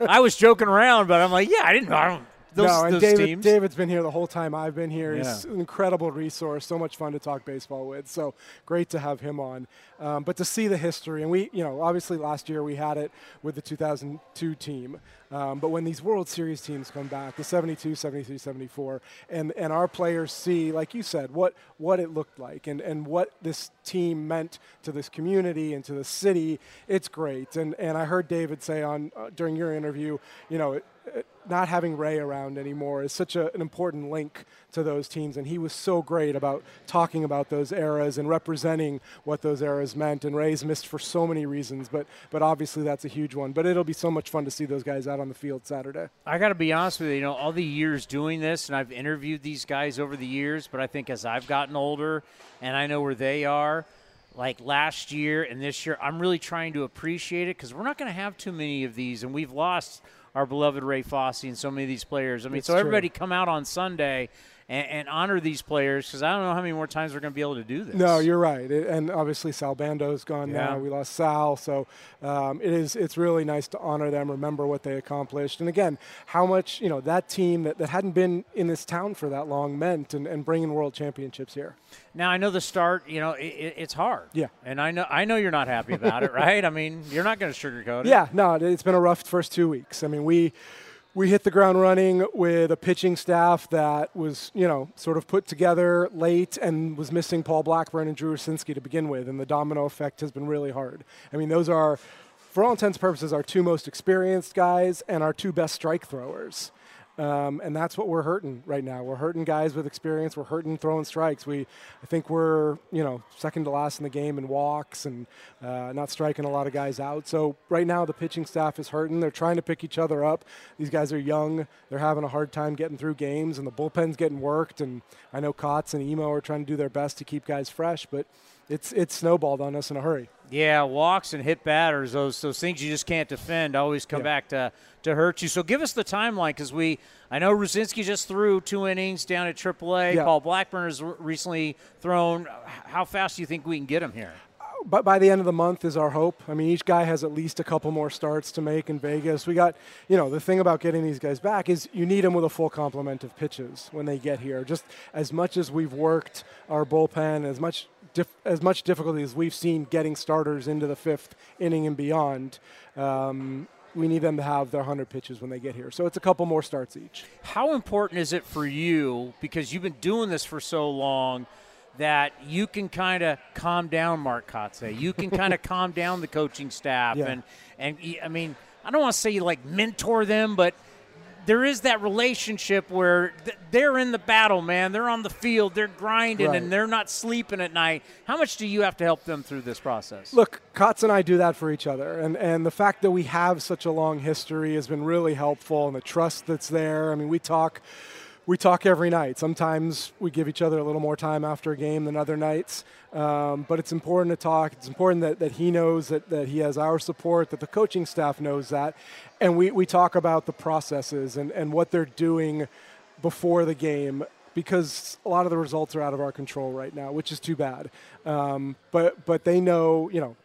[LAUGHS] I was joking around, but I'm like, yeah, I didn't know. I don't. Those, no, and those David, teams. David's been here the whole time I've been here. Yeah. He's an incredible resource. So much fun to talk baseball with. So great to have him on. Um, but to see the history, and we, you know, obviously last year we had it with the 2002 team. Um, but when these World Series teams come back, the 72, 73, 74, and, and our players see, like you said, what, what it looked like and, and what this team meant to this community and to the city, it's great. And, and I heard David say on uh, during your interview, you know, it, it- not having Ray around anymore is such a, an important link to those teams, and he was so great about talking about those eras and representing what those eras meant. And Ray's missed for so many reasons, but but obviously that's a huge one. But it'll be so much fun to see those guys out on the field Saturday. I got to be honest with you. You know, all the years doing this, and I've interviewed these guys over the years, but I think as I've gotten older and I know where they are, like last year and this year, I'm really trying to appreciate it because we're not going to have too many of these, and we've lost our beloved Ray Fosse and so many of these players. I mean, It's so true. everybody come out on Sunday and, and honor these players because I don't know how many more times we're going to be able to do this. No, you're right. It, and obviously Sal Bando's gone Yeah. now. We lost Sal, so um, it is. It's really nice to honor them, remember what they accomplished, and again, how much you know that team that, that hadn't been in this town for that long meant, and, and bringing world championships here. Now I know the start. You know, it, it, it's hard. Yeah. and I know I know you're not happy about it, [LAUGHS] right? I mean, you're not going to sugarcoat it. Yeah, no, it- it's been a rough first two weeks. I mean, we we hit the ground running with a pitching staff that was, you know, sort of put together late and was missing Paul Blackburn and Drew Rucinski to begin with, and the domino effect has been really hard. I mean, those are, for all intents and purposes, our two most experienced guys and our two best strike throwers. Um, and that's what we're hurting right now. We're hurting guys with experience. We're hurting throwing strikes. We, I think we're, you know, second to last in the game in walks and uh, not striking a lot of guys out. So right now the pitching staff is hurting. They're trying to pick each other up. These guys are young. They're having a hard time getting through games, and the bullpen's getting worked. And I know Kotz and Emo are trying to do their best to keep guys fresh, but it's it's snowballed on us in a hurry. Yeah, walks and hit batters, those those things you just can't defend, always come Yeah. back to to hurt you. So give us the timeline because we, I know Rucinski just threw two innings down at AAA. Yeah. Paul Blackburn has recently thrown. How fast do you think we can get him here? Uh, but by the end of the month is our hope. I mean, each guy has at least a couple more starts to make in Vegas. We got, you know, the thing about getting these guys back is you need them with a full complement of pitches when they get here. Just as much as we've worked our bullpen, as much as much difficulty as we've seen getting starters into the fifth inning and beyond. Um, we need them to have their 100 pitches when they get here. So it's a couple more starts each. How important is it for you because you've been doing this for so long? That you can kind of calm down Mark Kotsay. You can kind of [LAUGHS] calm down the coaching staff, Yeah. and and I mean, I don't want to say you like mentor them, but there is that relationship where th- they're in the battle, man. They're on the field, they're grinding, Right. and they're not sleeping at night. How much do you have to help them through this process? Look, Kotz and I do that for each other, and and the fact that we have such a long history has been really helpful, and the trust that's there. I mean, we talk. We talk every night. Sometimes we give each other a little more time after a game than other nights. Um, but it's important to talk. It's important that, that he knows that, that he has our support, that the coaching staff knows that. And we, we talk about the processes and, and what they're doing before the game because a lot of the results are out of our control right now, which is too bad. Um, but but they know, you know,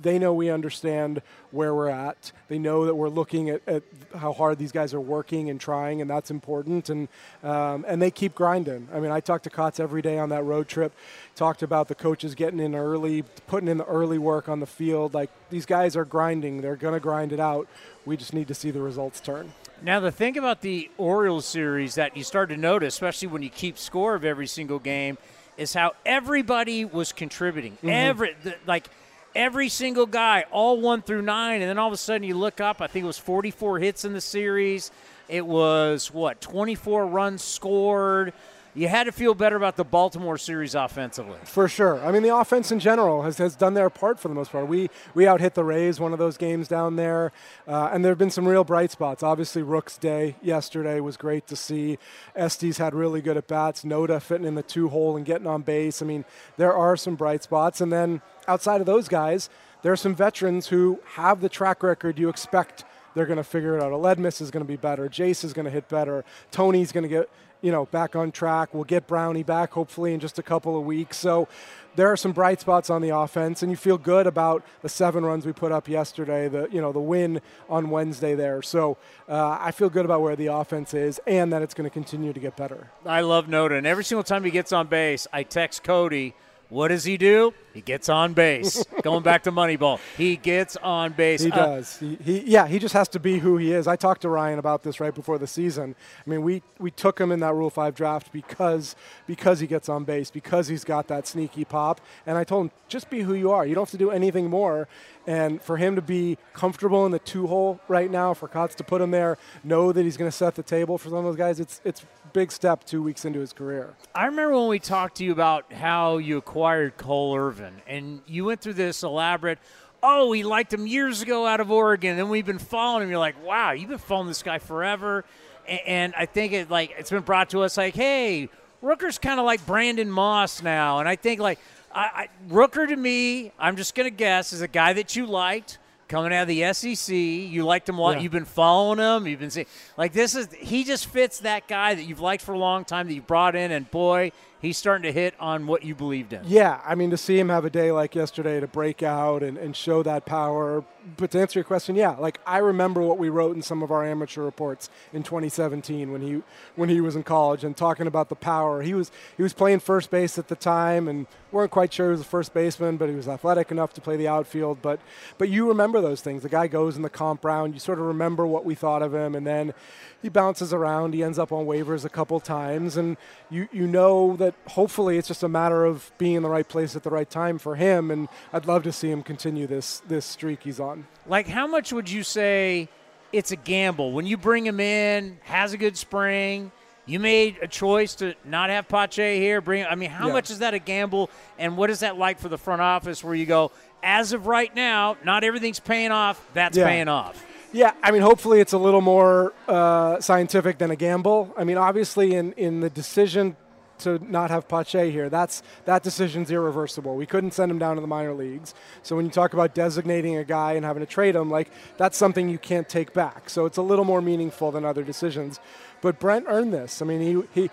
they know we understand where we're at. They know that we're looking at, at how hard these guys are working and trying, and that's important. And um, and they keep grinding. I mean, I talked to Kotz every day on that road trip. Talked about the coaches getting in early, putting in the early work on the field. Like these guys are grinding. They're going to grind it out. We just need to see the results turn. Now, the thing about the Orioles series that you start to notice, especially when you keep score of every single game, is how everybody was contributing. Mm-hmm. Every the, like every single guy, all one through nine, and then all of a sudden you look up. I think it was 44 hits in the series. It was what 24 runs scored. You had to feel better about the Baltimore series offensively. For sure. I mean, the offense in general has, has done their part for the most part. We we out hit the Rays one of those games down there, uh, and there have been some real bright spots. Obviously, Rook's day yesterday was great to see. Estes had really good at bats. Noda fitting in the two hole and getting on base. I mean, there are some bright spots. And then outside of those guys, there are some veterans who have the track record you expect they're going to figure it out. Aledmys is going to be better. Jace is going to hit better. Tony's going to get you know back on track. We'll get Brownie back hopefully in just a couple of weeks. So there are some bright spots on the offense, and you feel good about the seven runs we put up yesterday. The you know the win on Wednesday there. So uh, I feel good about where the offense is, and that it's going to continue to get better. I love Noda, and every single time he gets on base, I text Cody. What does he do? He gets on base. [LAUGHS] Going back to Moneyball, he gets on base. He Uh, does. He, he, yeah, he just has to be who he is. I talked to Ryan about this right before the season. I mean, we, we took him in that Rule 5 draft because because he gets on base, because he's got that sneaky pop. And I told him, just be who you are. You don't have to do anything more. And for him to be comfortable in the two hole right now, for Kotz to put him there, know that he's going to set the table for some of those guys, it's it's big step two weeks into his career. I remember when we talked to you about how you acquired Cole Irvin, and you went through this elaborate. Oh, we liked him years ago out of Oregon, and we've been following him. You're like, wow, you've been following this guy forever, and I think it like it's been brought to us like, hey, Rooker's kind of like Brandon Moss now, and I think like I, I, Rooker to me, I'm just gonna guess is a guy that you liked coming out of the SEC. You liked him a lot. Yeah. You've been following him. You've been seeing like this is he just fits that guy that you've liked for a long time that you brought in, and boy, he's starting to hit on what you believed in. Yeah, I mean, to see him have a day like yesterday to break out and, and show that power. But to answer your question, yeah, like I remember what we wrote in some of our amateur reports in 2017 when he when he was in college and talking about the power. He was he was playing first base at the time and weren't quite sure he was a first baseman, but he was athletic enough to play the outfield. But but you remember those things. The guy goes in the comp round. You sort of remember what we thought of him, and then he bounces around. He ends up on waivers a couple times, and you you know that hopefully it's just a matter of being in the right place at the right time for him. And I'd love to see him continue this this streak he's on. Like, how much would you say it's a gamble when you bring him in? Has a good spring. You made a choice to not have Pache here. Bring. I mean, how Yeah. much is that a gamble? And what is that like for the front office, where you go, as of right now, not everything's paying off. That's Yeah. paying off. Yeah, I mean, hopefully it's a little more uh, scientific than a gamble. I mean, obviously, in, in the decision to not have Pache here, that's that decision's irreversible. We couldn't send him down to the minor leagues. So when you talk about designating a guy and having to trade him, like that's something you can't take back. So it's a little more meaningful than other decisions. But Brent earned this. I mean, he he.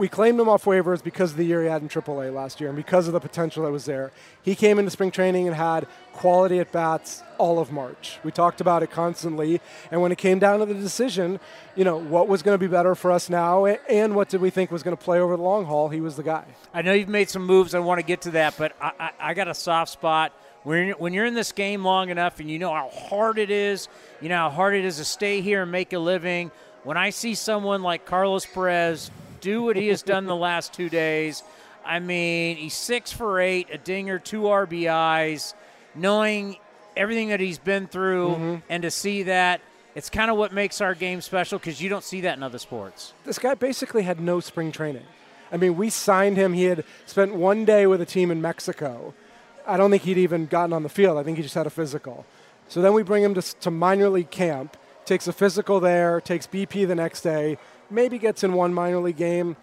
We claimed him off waivers because of the year he had in AAA last year and because of the potential that was there. He came into spring training and had quality at bats all of March. We talked about it constantly. And when it came down to the decision, you know, what was going to be better for us now and what did we think was going to play over the long haul, he was the guy. I know you've made some moves. I want to get to that, but I, I, I got a soft spot. When you're, when you're in this game long enough and you know how hard it is, you know how hard it is to stay here and make a living. When I see someone like Carlos Perez do what he has done the last two days, I mean, he's six for eight, a dinger, two RBIs, knowing everything that he's been through, mm-hmm. and to see that It's kind of what makes our game special because you don't see that in other sports. This guy basically had no spring training. I mean, we signed him. He had spent one day with a team in Mexico. I don't think he'd even gotten on the field. I think he just had a physical. So then we bring him to, to minor league camp, takes a physical there, takes BP the next day, maybe gets in one minor league game.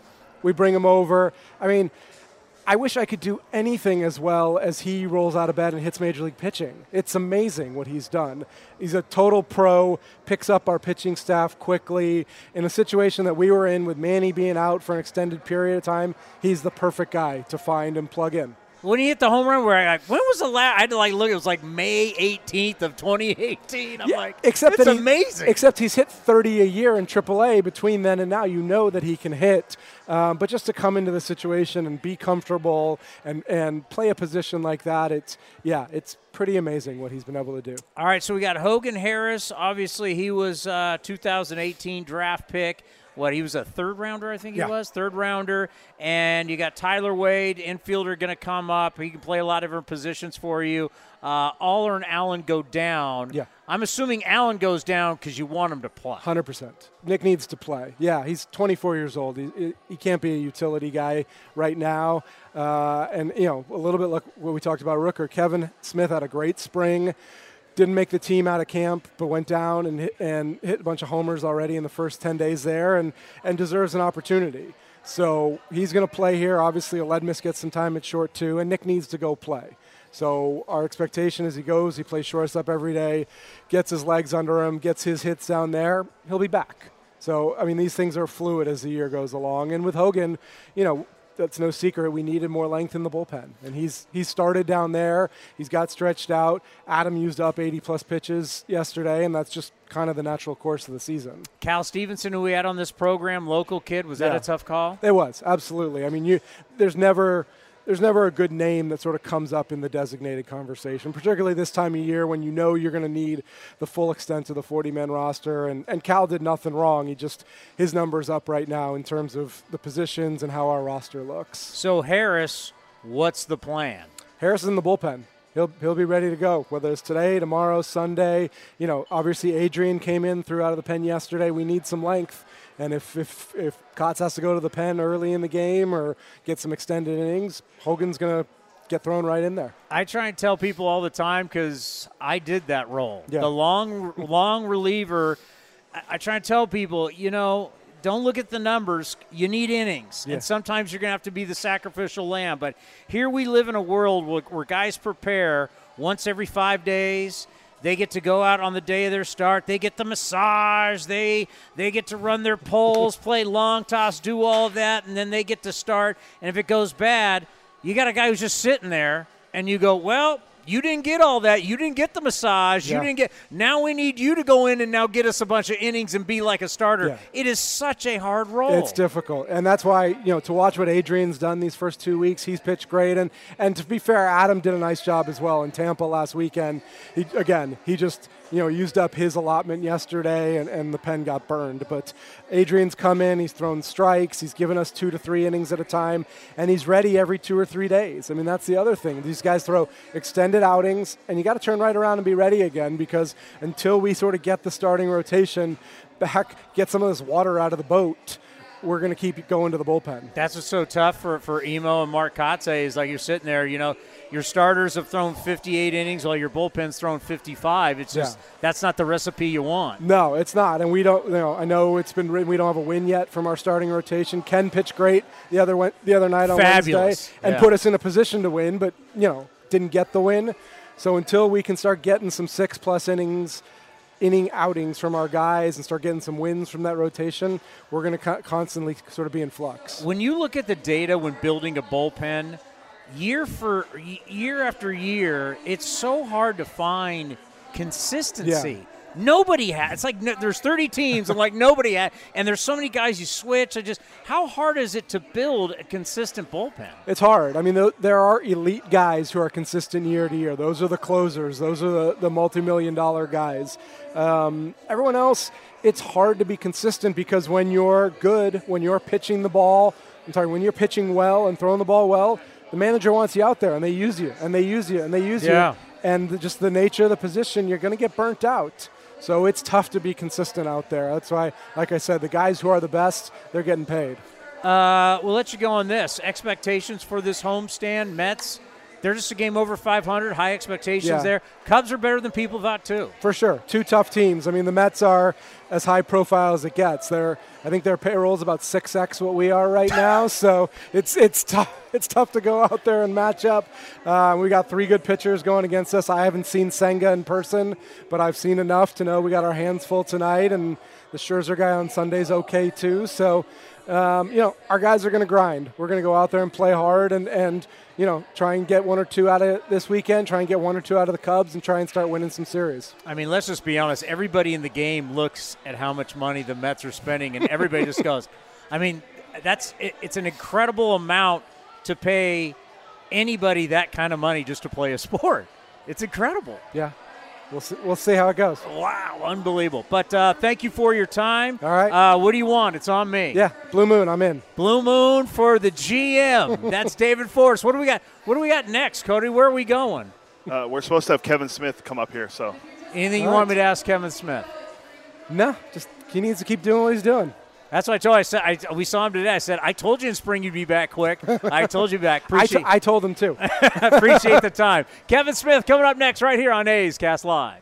We bring him over. I mean, I wish I could do anything as well as he rolls out of bed and hits major league pitching. It's amazing what he's done. He's a total pro, picks up our pitching staff quickly. In a situation that we were in with Manny being out for an extended period of time, he's the perfect guy to find and plug in when he hit the home run, where I like, when was the last? I had to like look. It was like May 18th of 2018. I'm yeah, like, except that's amazing. Except he's hit 30 a year in AAA between then and now. You know that he can hit, um, but just to come into the situation and be comfortable and and play a position like that, it's yeah, it's pretty amazing what he's been able to do. All right, so we got Hogan Harris. Obviously, he was uh, 2018 draft pick what he was a third rounder, I think he yeah. was third rounder, and you got Tyler Wade, infielder, going to come up. He can play a lot of different positions for you. Uh, Oller and Allen go down. Yeah, I'm assuming Allen goes down because you want him to play. Hundred percent. Nick needs to play. Yeah, he's 24 years old. He, he can't be a utility guy right now. Uh, and you know, a little bit like what we talked about Rooker. Kevin Smith had a great spring didn't make the team out of camp, but went down and hit, and hit a bunch of homers already in the first 10 days there and, and deserves an opportunity. So he's going to play here. Obviously, Aledmys gets some time at short too, and Nick needs to go play. So our expectation as he goes, he plays shortstop every day, gets his legs under him, gets his hits down there, he'll be back. So, I mean, these things are fluid as the year goes along. And with Hogan, you know, that's no secret. We needed more length in the bullpen, and he's he started down there. He's got stretched out. Adam used up 80 plus pitches yesterday, and that's just kind of the natural course of the season. Cal Stevenson, who we had on this program, local kid, was yeah. that a tough call? It was absolutely. I mean, you there's never there's never a good name that sort of comes up in the designated conversation, particularly this time of year when you know you're going to need the full extent of the 40 man roster. And, and Cal did nothing wrong. He just, his number's up right now in terms of the positions and how our roster looks. So, Harris, what's the plan? Harris is in the bullpen. He'll, he'll be ready to go, whether it's today, tomorrow, Sunday. You know, obviously Adrian came in, threw out of the pen yesterday. We need some length and if, if, if Kotz has to go to the pen early in the game or get some extended innings, Hogan's going to get thrown right in there. I try and tell people all the time because I did that role. Yeah. The long, long reliever. I try and tell people, you know, don't look at the numbers. You need innings. Yeah. And sometimes you're going to have to be the sacrificial lamb. But here we live in a world where, where guys prepare once every five days they get to go out on the day of their start. They get the massage. They they get to run their poles, [LAUGHS] play long toss, do all of that, and then they get to start. And if it goes bad, you got a guy who's just sitting there, and you go, well, you didn't get all that. You didn't get the massage. Yeah. You didn't get. Now we need you to go in and now get us a bunch of innings and be like a starter. Yeah. It is such a hard role. It's difficult, and that's why you know to watch what Adrian's done these first two weeks. He's pitched great, and and to be fair, Adam did a nice job as well in Tampa last weekend. He, again, he just you know, used up his allotment yesterday and, and the pen got burned. But Adrian's come in, he's thrown strikes, he's given us two to three innings at a time, and he's ready every two or three days. I mean, that's the other thing. These guys throw extended outings, and you got to turn right around and be ready again because until we sort of get the starting rotation back, get some of this water out of the boat we're going to keep going to the bullpen. That's what's so tough for, for Emo and Mark Kotsay is like you're sitting there, you know, your starters have thrown 58 innings while your bullpen's thrown 55. It's just yeah. that's not the recipe you want. No, it's not. And we don't, you know, I know it's been written. We don't have a win yet from our starting rotation. Ken pitched great the other the other night on Fabulous. Wednesday and yeah. put us in a position to win, but you know, didn't get the win. So until we can start getting some six plus innings inning outings from our guys and start getting some wins from that rotation, we're going to co- constantly sort of be in flux. When you look at the data when building a bullpen, year for year after year, it's so hard to find consistency. Yeah. Nobody has. It's like no, there's 30 teams, and like nobody has, and there's so many guys you switch. I just how hard is it to build a consistent bullpen? It's hard. I mean, th- there are elite guys who are consistent year to year. Those are the closers. Those are the, the multi-million dollar guys. Um, everyone else, it's hard to be consistent because when you're good, when you're pitching the ball, I'm sorry, when you're pitching well and throwing the ball well, the manager wants you out there, and they use you, and they use you, and they use yeah. you, and just the nature of the position, you're going to get burnt out. So it's tough to be consistent out there. That's why, like I said, the guys who are the best, they're getting paid. Uh, we'll let you go on this. Expectations for this homestand, Mets. They're just a game over 500. High expectations Yeah. there. Cubs are better than people thought too. For sure, two tough teams. I mean, the Mets are as high profile as it gets. They're, I think their payroll is about six x what we are right now. [LAUGHS] so it's it's tough. It's tough to go out there and match up. Uh, we got three good pitchers going against us. I haven't seen Senga in person, but I've seen enough to know we got our hands full tonight, and the Scherzer guy on Sunday's okay too. So. Um, you know, our guys are going to grind. We're going to go out there and play hard and, and, you know, try and get one or two out of this weekend, try and get one or two out of the Cubs, and try and start winning some series. I mean, let's just be honest. Everybody in the game looks at how much money the Mets are spending, and everybody just goes, [LAUGHS] I mean, that's it, it's an incredible amount to pay anybody that kind of money just to play a sport. It's incredible. Yeah. We'll see, we'll see how it goes. Wow, unbelievable. But uh, thank you for your time. All right. Uh, what do you want? It's on me. Yeah, Blue Moon, I'm in. Blue Moon for the GM. [LAUGHS] That's David Forst. What do we got? What do we got next, Cody? Where are we going? Uh, we're supposed to have Kevin Smith come up here, so Anything you All want me to ask Kevin Smith? No, just he needs to keep doing what he's doing. That's what I told. I said I, we saw him today. I said I told you in spring you'd be back quick. I told you back. [LAUGHS] I, Appreciate, t- I told him too. [LAUGHS] appreciate the time. Kevin Smith coming up next right here on A's Cast Live.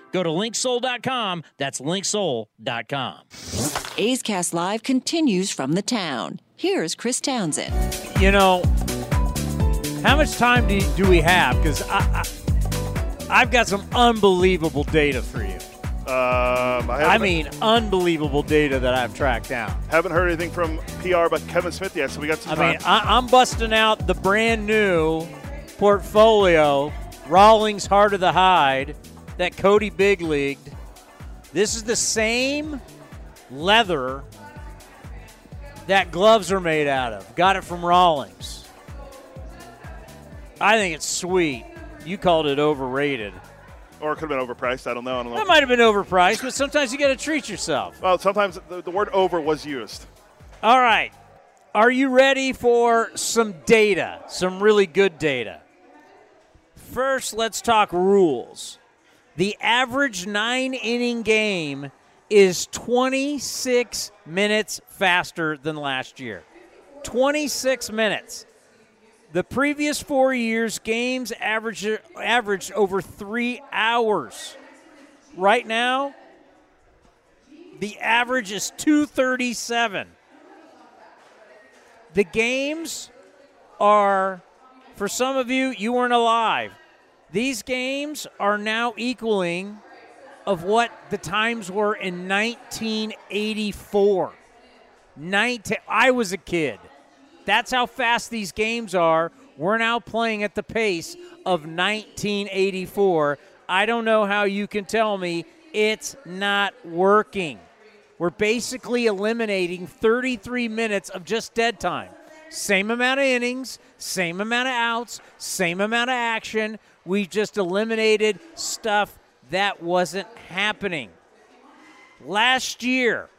Go to linksoul.com. That's linksoul.com. A's Cast Live continues from the town. Here's Chris Townsend. You know, how much time do, do we have? Because I, I, I've got some unbelievable data for you. um, I, I haven't, mean, unbelievable data that I've tracked down. haven't heard anything from PR about Kevin Smith yet, so we got some I time. mean, I, I'm busting out the brand new portfolio, Rawlings Heart of the Hide, that Cody Big Leagued. This is the same leather that gloves are made out of. Got it from Rawlings. I think it's sweet. You called it overrated. or it could have been overpriced. I don't know. I don't know. That might have been overpriced, but sometimes you got to treat yourself. well, sometimes the, the word "over" was used. All right. Are you ready for some data? Some really good data. First, let's talk rules. The average nine inning game is 26 minutes faster than last year. 26 minutes. The previous four years, games averaged, averaged over three hours. Right now, the average is 237. The games are, for some of you, you weren't alive. These games are now equaling of what the times were in 1984. 19, I was a kid. That's how fast these games are. We're now playing at the pace of 1984. I don't know how you can tell me it's not working. We're basically eliminating 33 minutes of just dead time. Same amount of innings, same amount of outs, same amount of action. We just eliminated stuff that wasn't happening. Last year,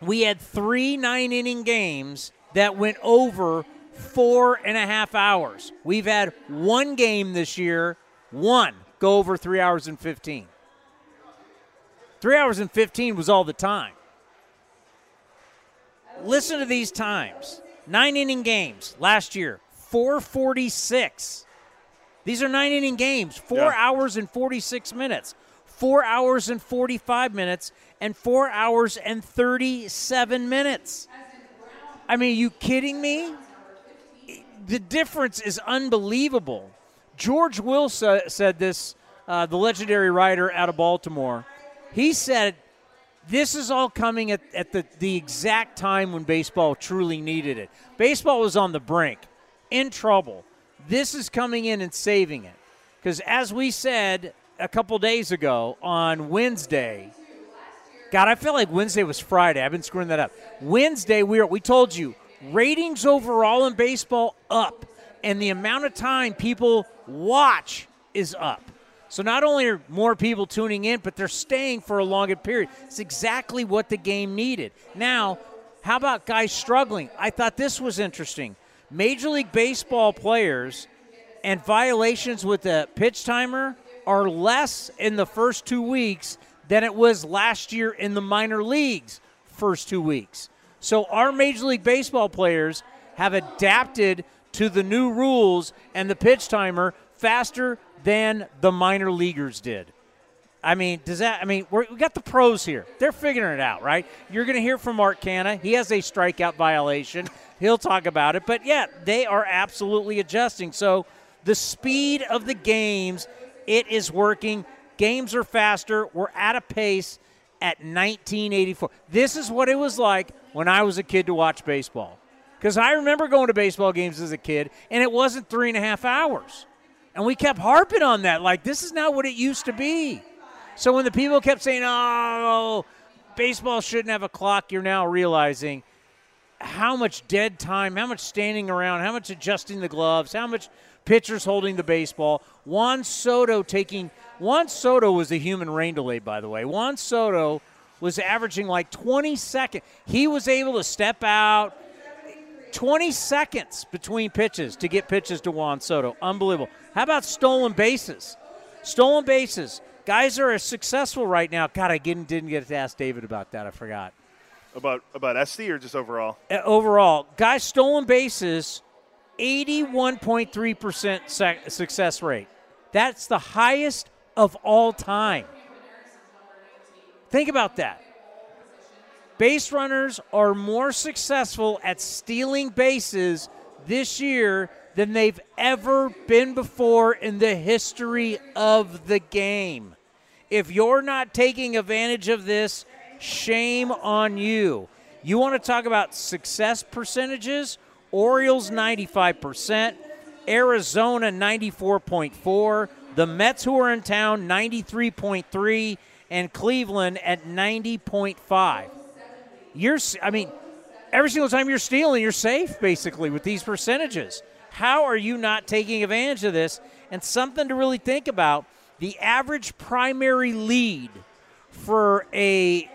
we had three nine inning games that went over four and a half hours. We've had one game this year, one, go over three hours and 15. Three hours and 15 was all the time. Listen to these times. Nine inning games last year, 446. These are nine inning games, four Yeah. hours and 46 minutes, four hours and 45 minutes, and four hours and 37 minutes. I mean, you kidding me? The difference is unbelievable. George Will sa- said this, uh, the legendary writer out of Baltimore. He said, This is all coming at, at the, the exact time when baseball truly needed it. Baseball was on the brink, in trouble. This is coming in and saving it. Because as we said a couple days ago on Wednesday, God, I felt like Wednesday was Friday. I've been screwing that up. Wednesday, we were, we told you ratings overall in baseball up, and the amount of time people watch is up. So not only are more people tuning in, but they're staying for a longer period. It's exactly what the game needed. Now, how about guys struggling? I thought this was interesting. Major League Baseball players and violations with the pitch timer are less in the first two weeks than it was last year in the minor leagues first two weeks. So our Major League Baseball players have adapted to the new rules and the pitch timer faster than the minor leaguers did. I mean, does that? I mean, we got the pros here. They're figuring it out, right? You're going to hear from Mark Canha. He has a strikeout violation. He'll talk about it. But yeah, they are absolutely adjusting. So the speed of the games, it is working. Games are faster. We're at a pace at 1984. This is what it was like when I was a kid to watch baseball. Because I remember going to baseball games as a kid, and it wasn't three and a half hours. And we kept harping on that, like, this is not what it used to be. So when the people kept saying, oh, baseball shouldn't have a clock, you're now realizing how much dead time, how much standing around, how much adjusting the gloves, how much pitchers holding the baseball. Juan Soto taking Juan Soto was a human rain delay, by the way. Juan Soto was averaging like 20 seconds. He was able to step out 20 seconds between pitches to get pitches to Juan Soto. Unbelievable. How about stolen bases? Stolen bases. Guys are successful right now. God, I didn't, didn't get to ask David about that. I forgot. About about SD or just overall? Uh, overall, guys stolen bases, 81.3% success rate. That's the highest of all time. Think about that. Base runners are more successful at stealing bases this year than they've ever been before in the history of the game. If you're not taking advantage of this, shame on you. You want to talk about success percentages? Orioles 95%, Arizona 94.4, the Mets who are in town 93.3 and Cleveland at 90.5. You're I mean every single time you're stealing you're safe basically with these percentages. How are you not taking advantage of this? And something to really think about the average primary lead for a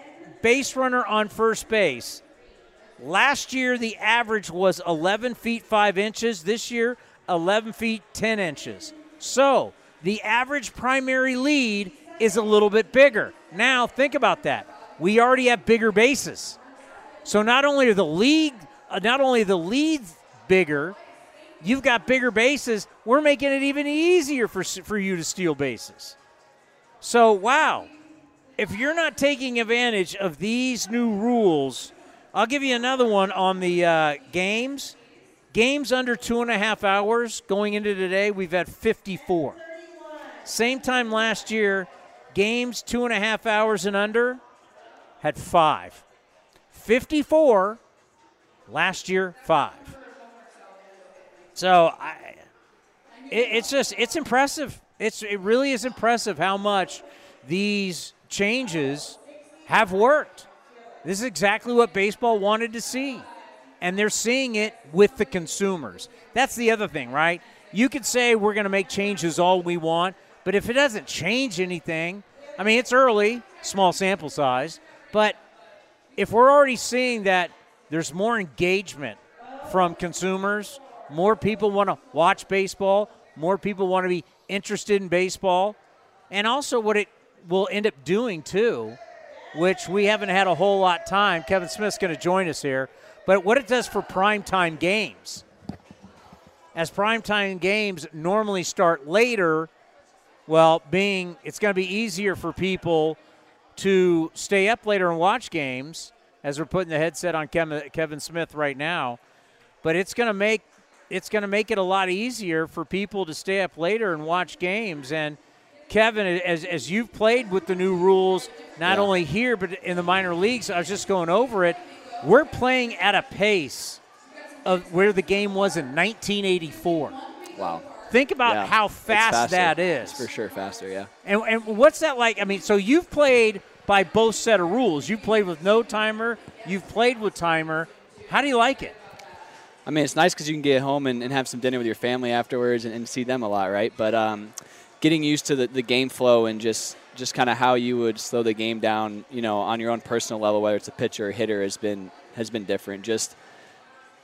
base runner on first base. Last year, the average was 11 feet 5 inches. This year, 11 feet 10 inches. So, the average primary lead is a little bit bigger. Now, think about that. We already have bigger bases. So, not only are the league, uh, not only the leads bigger, you've got bigger bases. We're making it even easier for, for you to steal bases. So, wow. If you're not taking advantage of these new rules, I'll give you another one on the uh, games. Games under two and a half hours going into today, we've had 54. Same time last year, games two and a half hours and under had five. 54, last year, five. So I, it, it's just it's impressive. It's it really is impressive how much these changes have worked. This is exactly what baseball wanted to see. And they're seeing it with the consumers. That's the other thing, right? You could say we're going to make changes all we want, but if it doesn't change anything, I mean, it's early, small sample size, but if we're already seeing that there's more engagement from consumers, more people want to watch baseball. More people want to be interested in baseball. And also, what it will end up doing, too, which we haven't had a whole lot time. Kevin Smith's going to join us here. But what it does for primetime games. As primetime games normally start later, well, being it's going to be easier for people to stay up later and watch games as we're putting the headset on Kevin Smith right now. But it's going to make it's going to make it a lot easier for people to stay up later and watch games. And Kevin, as, as you've played with the new rules, not yeah. only here but in the minor leagues, I was just going over it. We're playing at a pace of where the game was in 1984. Wow. Think about yeah, how fast that is. It's for sure faster, yeah. And, and what's that like? I mean, so you've played by both set of rules. You've played with no timer, you've played with timer. How do you like it? I mean, it's nice because you can get home and, and, have some dinner with your family afterwards and, and see them a lot, right? But um, getting used to the, the game flow and just just kind of how you would slow the game down, you know, on your own personal level, whether it's a pitcher or hitter, has been has been different. Just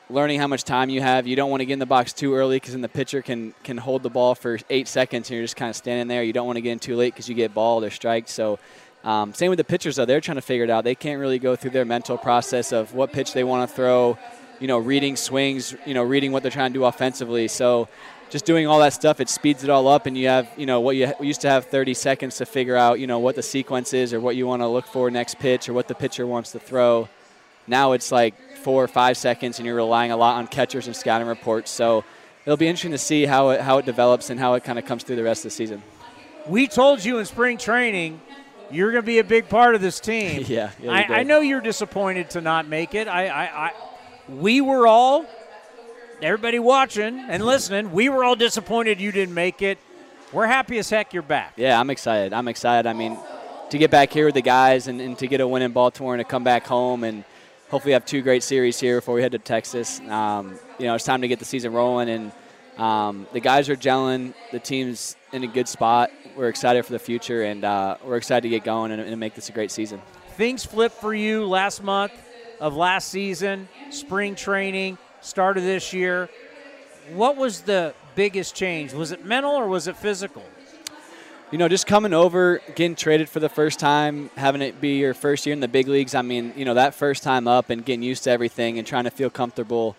learning how much time you have. You don't want to get in the box too early because then the pitcher can can hold the ball for eight seconds and you're just kind of standing there. You don't want to get in too late because you get balled or striked. So um, same with the pitchers though; they're trying to figure it out. They can't really go through their mental process of what pitch they want to throw. You know, reading swings. You know, reading what they're trying to do offensively. So just doing all that stuff, it speeds it all up, and you have, you know, what you used to have 30 seconds to figure out, you know, what the sequence is or what you want to look for next pitch or what the pitcher wants to throw. Now it's like four or five seconds, and you're relying a lot on catchers and scouting reports. So it'll be interesting to see how it, how it develops and how it kind of comes through the rest of the season. We told you in spring training you're going to be a big part of this [LAUGHS] team. yeah, yeah I, I, know you're disappointed to not make it. I, I, I, we were all, everybody watching and listening, we were all disappointed you didn't make it. We're happy as heck you're back. Yeah, I'm excited. I'm excited. I mean, to get back here with the guys and, and to get a win in Baltimore and to come back home and – hopefully have two great series here before we head to Texas. Um, you know, it's time to get the season rolling, and um, the guys are gelling. The team's in a good spot. We're excited for the future, and uh, we're excited to get going and, and make this a great season. Things flipped for you last month of last season, spring training, start of this year. What was the biggest change? Was it mental or was it physical? you know, just coming over, getting traded for the first time, having it be your first year in the big leagues. I mean, you know, that first time up and getting used to everything and trying to feel comfortable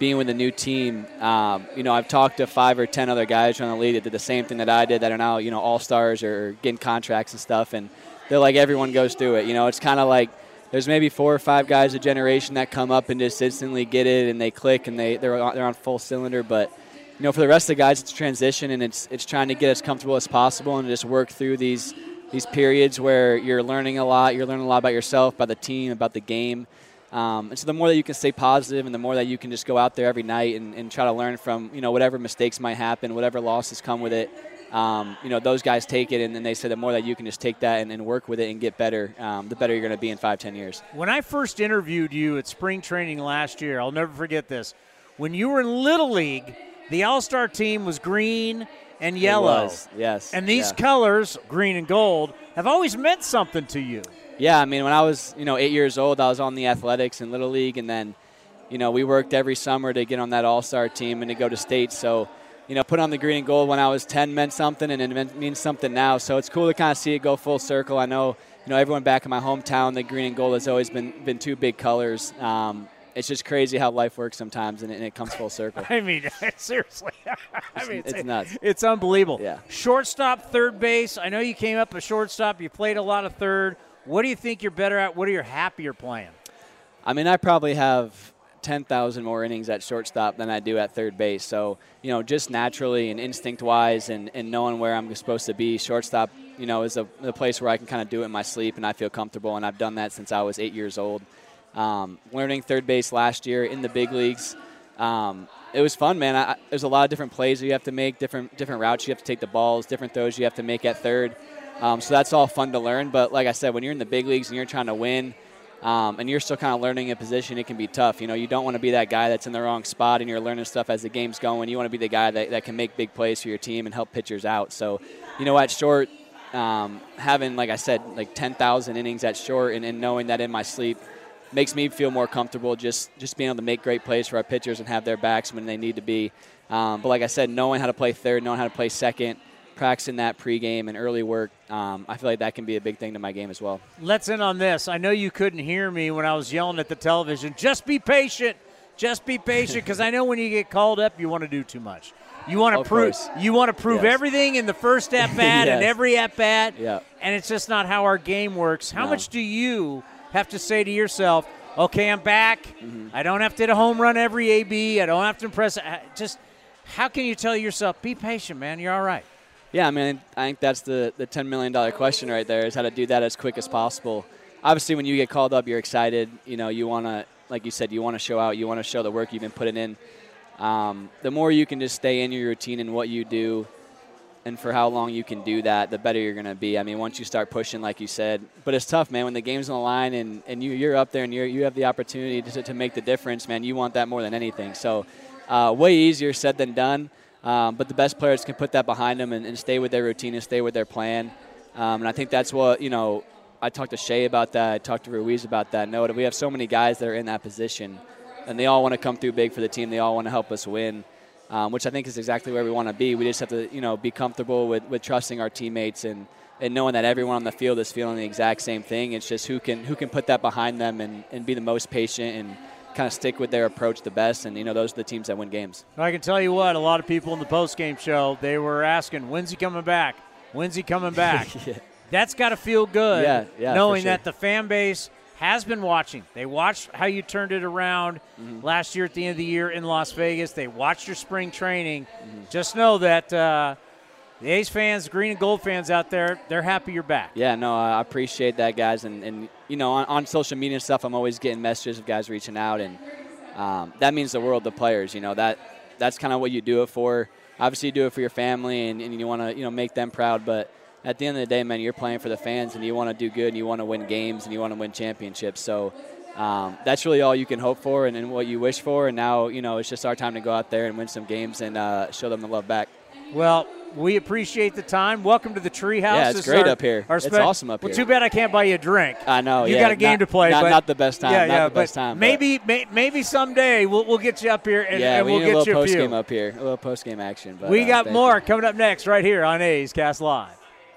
being with a new team. Um, you know, I've talked to five or ten other guys around the league that did the same thing that I did that are now, you know, all stars or getting contracts and stuff. And they're like, everyone goes through it. You know, it's kind of like there's maybe four or five guys a generation that come up and just instantly get it and they click and they, they're, on, they're on full cylinder. But you know, for the rest of the guys, it's a transition and it's it's trying to get as comfortable as possible and just work through these these periods where you're learning a lot. You're learning a lot about yourself, about the team, about the game. Um, and so the more that you can stay positive and the more that you can just go out there every night and, and try to learn from, you know, whatever mistakes might happen, whatever losses come with it, um, you know, those guys take it and then they say the more that you can just take that and, and work with it and get better, um, the better you're going to be in five, ten years. When I first interviewed you at spring training last year, I'll never forget this. When you were in Little League – the All Star team was green and yellow. yes. And these yeah. colors, green and gold, have always meant something to you. Yeah, I mean, when I was, you know, eight years old, I was on the athletics in Little League, and then, you know, we worked every summer to get on that All Star team and to go to state. So, you know, put on the green and gold when I was 10 meant something, and it means something now. So it's cool to kind of see it go full circle. I know, you know, everyone back in my hometown, the green and gold has always been been two big colors. Um, it's just crazy how life works sometimes, and it, and it comes full circle. [LAUGHS] I mean, [LAUGHS] seriously, [LAUGHS] I mean, it's, it's, nuts. It's unbelievable. Yeah. Shortstop, third base. I know you came up a shortstop. You played a lot of third. What do you think you're better at? What are you happier playing? I mean, I probably have 10,000 more innings at shortstop than I do at third base. So, you know, just naturally and instinct wise and, and knowing where I'm supposed to be, shortstop, you know, is a, a place where I can kind of do it in my sleep and I feel comfortable. And I've done that since I was eight years old. Um, learning third base last year in the big leagues. Um, it was fun, man. I, there's a lot of different plays you have to make, different different routes you have to take the balls, different throws you have to make at third. Um, so that's all fun to learn. But like I said, when you're in the big leagues and you're trying to win, um, and you're still kind of learning a position, it can be tough. You know, you don't want to be that guy that's in the wrong spot and you're learning stuff as the game's going. You want to be the guy that, that can make big plays for your team and help pitchers out. So, you know, at short, um, having, like I said, like 10,000 innings at short and, and knowing that in my sleep – makes me feel more comfortable just just being able to make great plays for our pitchers and have their backs when they need to be. Um, but like I said, knowing how to play third, knowing how to play second, practicing that pregame and early work, um, I feel like that can be a big thing to my game as well. Let's end on this. I know you couldn't hear me when I was yelling at the television. Just be patient. Just be patient because I know when you get called up, you want to do too much. You want to prove course. you want to prove yes. everything in the first at [LAUGHS] bat yes. and every at bat. Yeah. And it's just not how our game works. How no. much do you have to say to yourself, okay, I'm back. Mm-hmm. I don't have to hit a home run every AB. I don't have to impress. Just how can you tell yourself, be patient, man? You're all right. Yeah, I mean, I think that's the, the $10 million question right there is how to do that as quick as possible. Obviously, when you get called up, you're excited. You know, you want to, like you said, you want to show out. You want to show the work you've been putting in. Um, the more you can just stay in your routine and what you do and for how long you can do that, the better you're going to be. I mean, once you start pushing, like you said, but it's tough, man. When the game's on the line and, and you, you're up there and you're, you have the opportunity to, to make the difference, man, you want that more than anything. So, uh, way easier said than done. Um, but the best players can put that behind them and, and, stay with their routine and stay with their plan. Um, and I think that's what, you know, I talked to Shea about that. I talked to Ruiz about that. No, we have so many guys that are in that position, and they all want to come through big for the team. They all want to help us win um, which I think is exactly where we want to be. We just have to, you know, be comfortable with, with trusting our teammates and, and knowing that everyone on the field is feeling the exact same thing. It's just who can who can put that behind them and, and be the most patient and kind of stick with their approach the best. And you know, those are the teams that win games. I can tell you what, a lot of people in the post game show they were asking, "When's he coming back? When's he coming back?" [LAUGHS] yeah. That's got to feel good. Yeah, yeah, knowing sure. that the fan base has been watching. They watched how you turned it around mm-hmm. last year at the end of the year in Las Vegas. They watched your spring training. Mm-hmm. Just know that uh, the A's fans, green and gold fans out there, they're happy you're back. Yeah, no, I appreciate that, guys. And, and you know, on, on social media and stuff, I'm always getting messages of guys reaching out, and um, that means the world to players. You know, that that's kind of what you do it for. Obviously, you do it for your family, and, and you want to you know make them proud, but at the end of the day, man, you're playing for the fans and you want to do good and you want to win games and you want to win championships. So um, that's really all you can hope for and, and, what you wish for. And now, you know, it's just our time to go out there and win some games and uh, show them the love back. Well, we appreciate the time. Welcome to the treehouse. Yeah, it's this great our, up here. Spe- it's awesome up here. well, too bad I can't buy you a drink. I know. You yeah, got a game not, to play. Not, but not the best time. Yeah, not yeah, the best time. Maybe, may, maybe someday we'll, we'll get you up here and, yeah, and we we'll get a little you a post game up here. A little post game action. But, we uh, got more you. coming up next right here on A's Cast Live.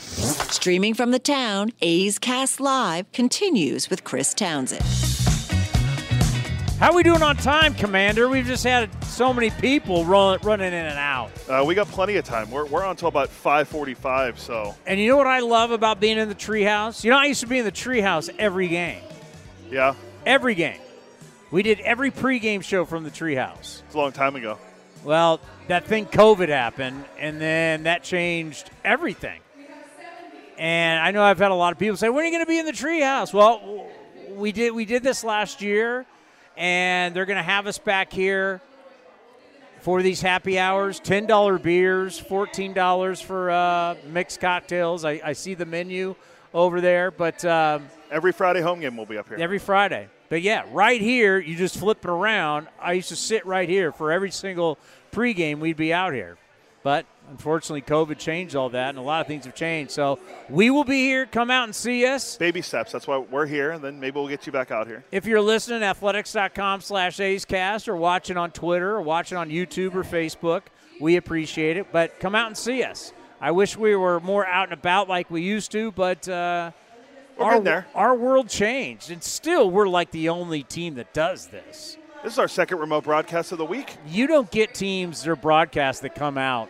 Streaming from the town, A's Cast Live continues with Chris Townsend. How are we doing on time, Commander? We've just had so many people run, running in and out. Uh, we got plenty of time. We're, we're on until about 5:45. So. And you know what I love about being in the treehouse? You know, I used to be in the treehouse every game. Yeah. Every game. We did every pregame show from the treehouse. It's a long time ago. Well, that thing COVID happened, and then that changed everything. And I know I've had a lot of people say, "When are you going to be in the treehouse?" Well, we did we did this last year, and they're going to have us back here for these happy hours. Ten dollar beers, fourteen dollars for uh, mixed cocktails. I, I, see the menu over there, but um, every Friday home game will be up here. Every Friday, but yeah, right here you just flip it around. I used to sit right here for every single pregame. We'd be out here, but unfortunately, COVID changed all that, and a lot of things have changed. So we will be here. Come out and see us. Baby steps. That's why we're here, and then maybe we'll get you back out here. If you're listening, athletics.com slash A'scast or watching on Twitter or watching on YouTube or Facebook, we appreciate it. But come out and see us. I wish we were more out and about like we used to, but uh, our, our world changed. And still, we're like the only team that does this. This is our second remote broadcast of the week. You don't get teams or broadcasts that come out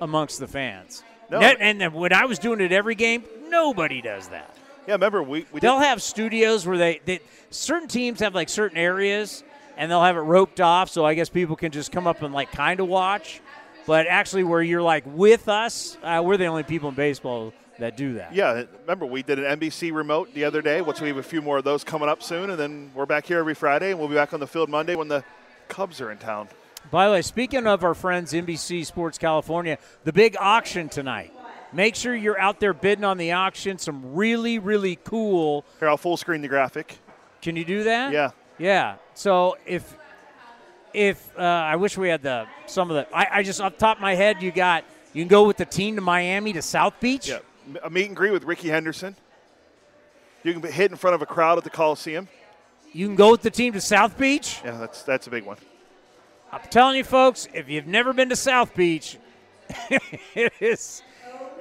amongst the fans. No. And, and when I was doing it every game, nobody does that. Yeah, remember we, we they'll have studios where they, they certain teams have like certain areas and they'll have it roped off so I guess people can just come up and like kind of watch. But actually, where you're like with us, uh, we're the only people in baseball that do that. Yeah, remember we did an NBC remote the other day, which we have a few more of those coming up soon, and then we're back here every Friday, and we'll be back on the field Monday when the Cubs are in town. By the way, speaking of our friends NBC Sports California, the big auction tonight. Make sure you're out there bidding on the auction. Some really, really cool. Here, I'll full screen the graphic. Can you do that? Yeah. Yeah. So if if uh, I wish we had the some of the I, I just off top of my head you got you can go with the team to Miami to South Beach. Yeah. A meet and greet with Rickey Henderson. You can hit in front of a crowd at the Coliseum. You can go with the team to South Beach. Yeah, that's that's a big one. I'm telling you, folks, if you've never been to South Beach, [LAUGHS] it is.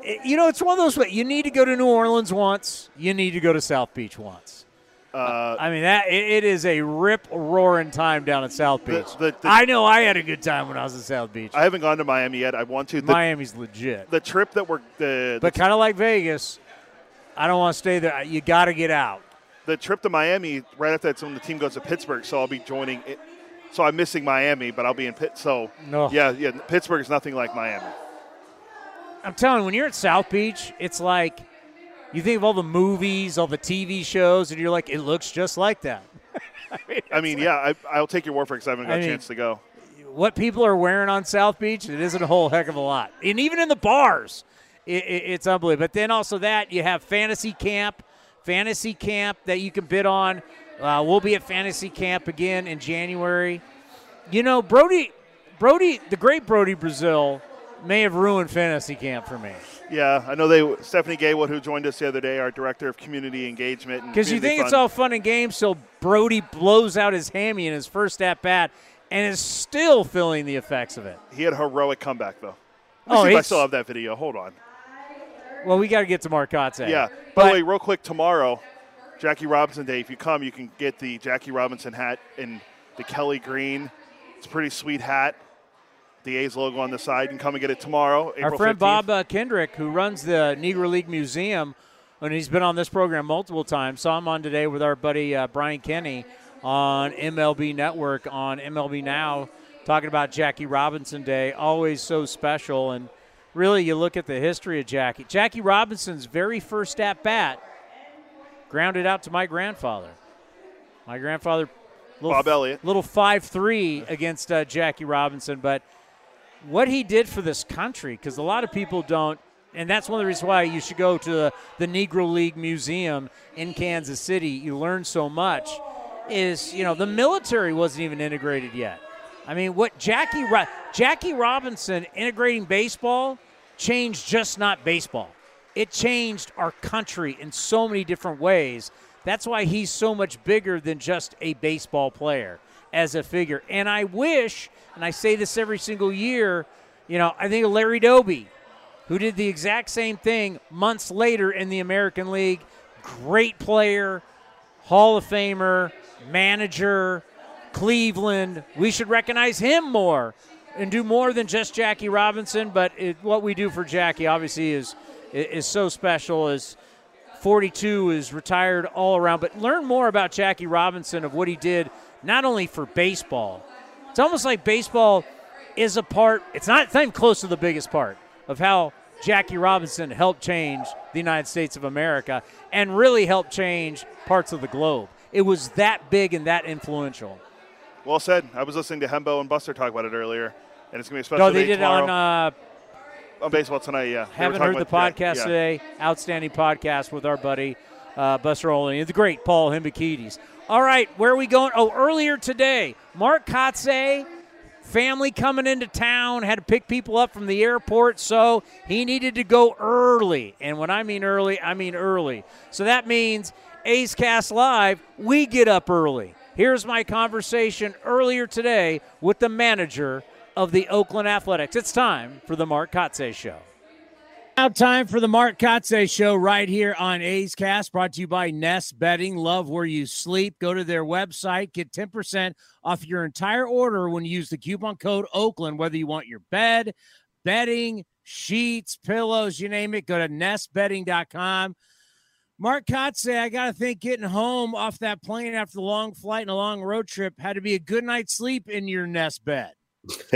It, you know, it's one of those. You need to go to New Orleans once. You need to go to South Beach once. Uh, I mean that it, it is a rip roaring time down at South Beach. the- the- I know I had a good time when I was in South Beach. I haven't gone to Miami yet. I want to. The, Miami's legit, the trip that we're the but kind of like Vegas. I don't want to stay there. You got to get out. the trip to Miami right after that's when the team goes to Pittsburgh, so I'll be joining it. So I'm missing Miami, but I'll be in Pitt. So No. yeah, yeah, Pittsburgh is nothing like Miami. I'm telling you, when you're at South Beach, it's like you think of all the movies, all the TV shows, and you're like, it looks just like that. [LAUGHS] I mean, yeah, I, I'll take your word for it because I haven't got I a mean- chance to go. what people are wearing on South Beach, it isn't a whole heck of a lot. And even in the bars, it, it, it's unbelievable. But then also that you have fantasy camp, fantasy camp that you can bid on. Uh, we'll be at fantasy camp again in January. You know, Brody, Brody, the great Brody Brazil, may have ruined fantasy camp for me. Yeah, I know they. Stephanie Gaywood, who joined us the other day, our director of community engagement. Because you think it's all fun and games, so Brody blows out his hammy in his first at bat and is still feeling the effects of it. He had a heroic comeback though. Let Oh, see if I still have that video. Hold on. Well, we got to get to Mark Kotsay. Yeah. By the way, real quick, tomorrow, Jackie Robinson Day. If you come, you can get the Jackie Robinson hat in the Kelly green. It's a pretty sweet hat. The A's logo on the side. You can come and get it tomorrow. April Our friend 15th. Bob uh, Kendrick, who runs the Negro League Museum, and he's been on this program multiple times, saw him on today with our buddy uh, Brian Kenny on MLB Network on MLB Now, talking about Jackie Robinson Day. Always so special. And really, you look at the history of Jackie. Jackie Robinson's very first at bat grounded out to my grandfather. My grandfather, little, Bob Elliott. little five three against uh, Jackie Robinson, but what he did for this country, because a lot of people don't, and that's one of the reasons why you should go to the, the Negro League Museum in Kansas City. You learn so much. Is you know the military wasn't even integrated yet. I mean, what Jackie Jackie Robinson integrating baseball changed just not baseball. It changed our country in so many different ways. That's why he's so much bigger than just a baseball player as a figure. And I wish, and I say this every single year, you know, I think of Larry Doby, who did the exact same thing months later in the American League. Great player, Hall of Famer, manager, Cleveland. We should recognize him more and do more than just Jackie Robinson. But it, what we do for Jackie, obviously, is is so special. Is 42 is retired all around. But learn more about Jackie Robinson of what he did, not only for baseball. It's almost like baseball is a part. It's not, it's not even close to the biggest part of how Jackie Robinson helped change the United States of America and really helped change parts of the globe. It was that big and that influential. Well said. I was listening to Hembo and Buster talk about it earlier, and it's going to be a special No, they did it on. Uh, on baseball tonight. Yeah, haven't heard the about- yeah, podcast yeah. today. Outstanding podcast with our buddy uh, Buster Olney. The great Paul Hembekides. All right, where are we going? Oh, earlier today, Mark Kotsay, family coming into town, had to pick people up from the airport, so he needed to go early. And when I mean early, I mean early. So that means A's Cast Live, we get up early. Here's my conversation earlier today with the manager of the Oakland Athletics. It's time for the Mark Kotsay Show. Now, time for the Mark Kotsay Show right here on A's Cast, brought to you by Nest Bedding. Love where you sleep. Go to their website, get 10% off your entire order when you use the coupon code Oakland, whether you want your bed, bedding, sheets, pillows, you name it. Go to nestbedding.com. Mark Kotsay, I got to think getting home off that plane after the long flight and a long road trip had to be a good night's sleep in your nest bed. [LAUGHS]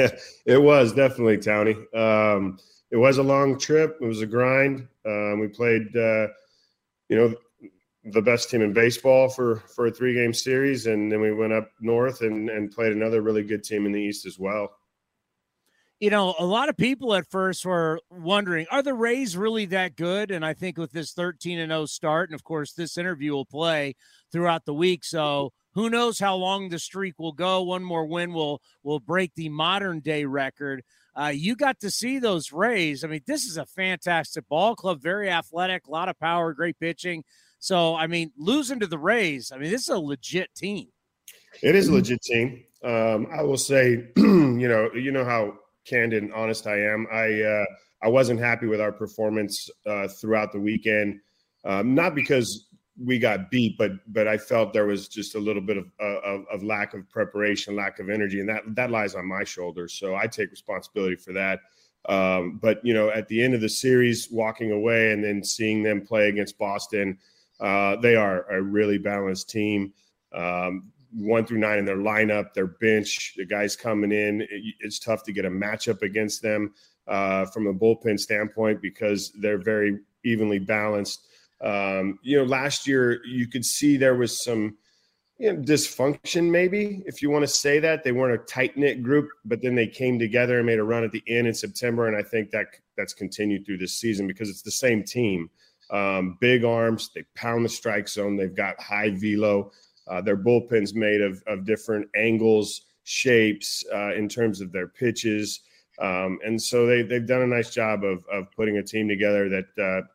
it was definitely Towny. Um, it was a long trip. It was a grind. Um, we played, uh, you know, the best team in baseball for for a three game series, and then we went up north and and played another really good team in the east as well. you know, a lot of people at first were wondering, are the Rays really that good? And I think with this 13 and 0 start, and of course, this interview will play throughout the week. So who knows how long the streak will go? One more win will will break the modern day record. Uh, you got to see those Rays. I mean, this is a fantastic ball club, very athletic, a lot of power, great pitching. So, I mean, losing to the Rays, I mean, this is a legit team. It is a legit team. Um, I will say, [CLEARS THROAT] you know, you know how candid and honest I am. I uh, I wasn't happy with our performance uh, throughout the weekend, um, not because we got beat, but but I felt there was just a little bit of, of, of lack of preparation, lack of energy, and that that lies on my shoulders. So I take responsibility for that. Um, but you know, at the end of the series, walking away and then seeing them play against Boston, uh, they are a really balanced team. Um, one through nine in their lineup, their bench, the guys coming in. It, it's tough to get a matchup against them uh, from a bullpen standpoint because they're very evenly balanced. Um, you know, last year you could see there was some you know, dysfunction, maybe if you want to say that they weren't a tight knit group, but then they came together and made a run at the end in September, and I think that that's continued through this season because it's the same team. Um, big arms, they pound the strike zone. They've got high velo. Uh, their bullpen's made of of different angles, shapes uh, in terms of their pitches, um, and so they they've done a nice job of of putting a team together that uh,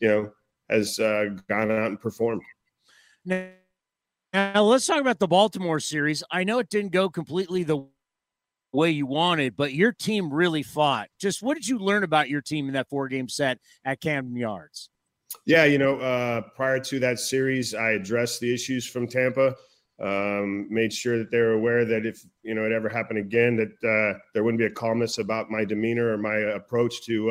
you know has uh, gone out and performed. Now, now, let's talk about the Baltimore series. I know it didn't go completely the way you wanted, but your team really fought. Just what did you learn about your team in that four game set at Camden Yards? Yeah, you know, uh, prior to that series, I addressed the issues from Tampa. Um, made sure that they were aware that if you know it ever happened again, that uh, there wouldn't be a calmness about my demeanor or my approach to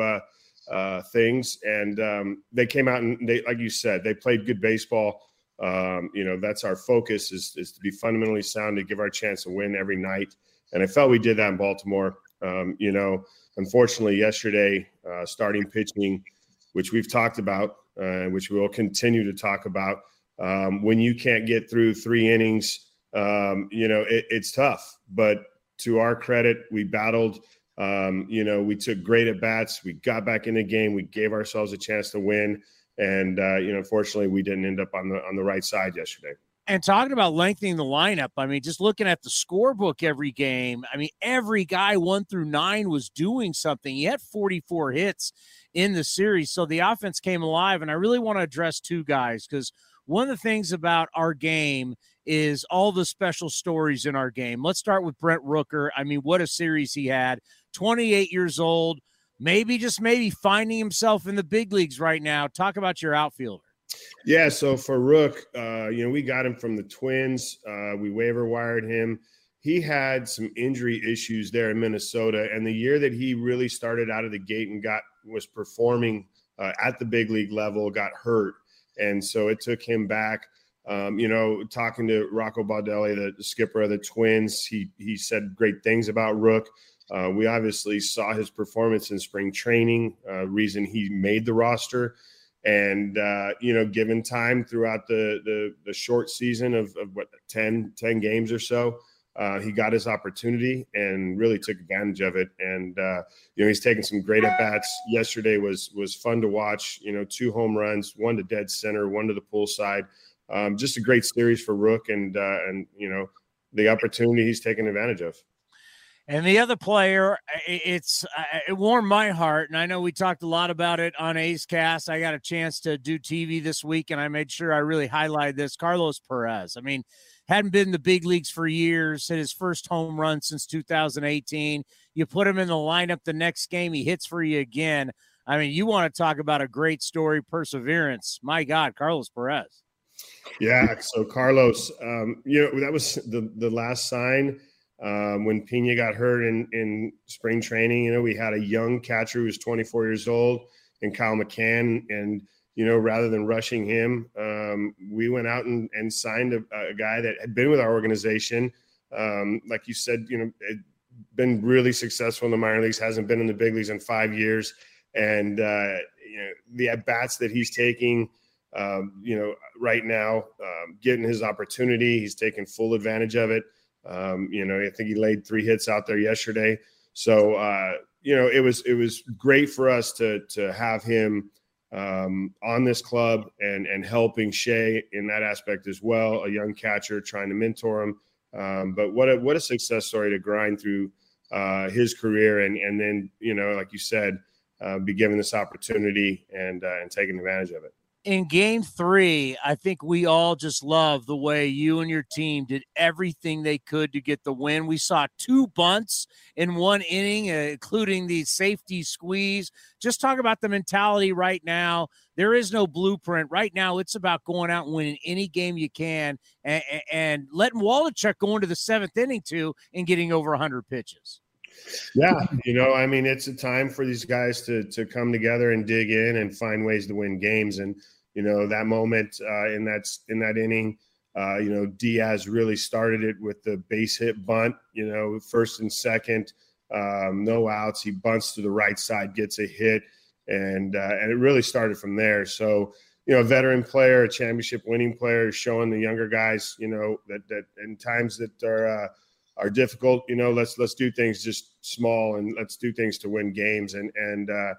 uh, things. And um, they came out and they, like you said, they played good baseball. Um, you know, that's our focus is, is to be fundamentally sound to give our chance to win every night. And I felt we did that in Baltimore. Um, you know, unfortunately, yesterday, uh, starting pitching, which we've talked about, uh, which we will continue to talk about, um, when you can't get through three innings, um, you know, it, it's tough. But to our credit, we battled. Um, you know, we took great at bats. We got back in the game. We gave ourselves a chance to win. And uh, you know, unfortunately, we didn't end up on the on the right side yesterday. And talking about lengthening the lineup, I mean, just looking at the scorebook every game, I mean, every guy one through nine was doing something. He had 44 hits in the series. So the offense came alive. And I really want to address two guys because one of the things about our game is all the special stories in our game. Let's start with Brent Rooker. I mean, what a series he had. 28 years old, maybe just maybe finding himself in the big leagues right now. Talk about your outfielder. Yeah, so for Rook, uh, you know, we got him from the Twins. Uh, we waiver wired him. He had some injury issues there in Minnesota, and the year that he really started out of the gate and got was performing uh, at the big league level, got hurt, and so it took him back. Um, you know, talking to Rocco Baldelli, the skipper of the Twins, he he said great things about Rook. Uh, we obviously saw his performance in spring training, uh, reason he made the roster. And, uh, you know, given time throughout the, the, the short season of, of, what, 10, 10 games or so, uh, he got his opportunity and really took advantage of it. And, uh, you know, he's taken some great at bats. Yesterday was, was fun to watch, you know, two home runs, one to dead center, one to the pull side. Um, just a great series for Rook and, uh, and, you know, the opportunity he's taken advantage of. And the other player, it's it warmed my heart, and I know we talked a lot about it on A's Cast. I got a chance to do TV this week, and I made sure I really highlighted this. Carlos Perez. I mean, hadn't been in the big leagues for years. Hit his first home run since 2018. You put him in the lineup the next game, he hits for you again. I mean, you want to talk about a great story, perseverance. My God, Carlos Perez. Yeah. So Carlos, um, you know, that was the the last sign um, when Pena got hurt in, in spring training, you know, we had a young catcher who was 24 years old and Kyle McCann. And, you know, rather than rushing him, um, we went out and, and signed a, a, guy that had been with our organization. Um, like you said, you know, been really successful in the minor leagues, hasn't been in the big leagues in five years. And, uh, you know, the at bats that he's taking, um, you know, right now, um, getting his opportunity, he's taking full advantage of it. Um, you know, I think he laid three hits out there yesterday. So uh, you know, it was it was great for us to to have him um, on this club and and helping Shea in that aspect as well. A young catcher trying to mentor him. Um, but what a what a success story to grind through uh, his career and and then you know, like you said, uh, be given this opportunity and uh, and taking advantage of it. In game three, I think we all just love the way you and your team did everything they could to get the win. We saw two bunts in one inning, uh, including the safety squeeze. Just talk about the mentality right now. There is no blueprint. Right now, it's about going out and winning any game you can and, and letting Waldichuk go into the seventh inning, too, and getting over 100 pitches. Yeah, you know, I mean, it's a time for these guys to to come together and dig in and find ways to win games. And you know, that moment uh, in that in that inning, uh, you know, Diaz really started it with the base hit bunt. You know, first and second, um, no outs. He bunts to the right side, gets a hit, and uh, and it really started from there. So you know, a veteran player, a championship winning player, showing the younger guys, you know, that that in times that are uh, are difficult, you know, let's let's do things just small and let's do things to win games. And and uh,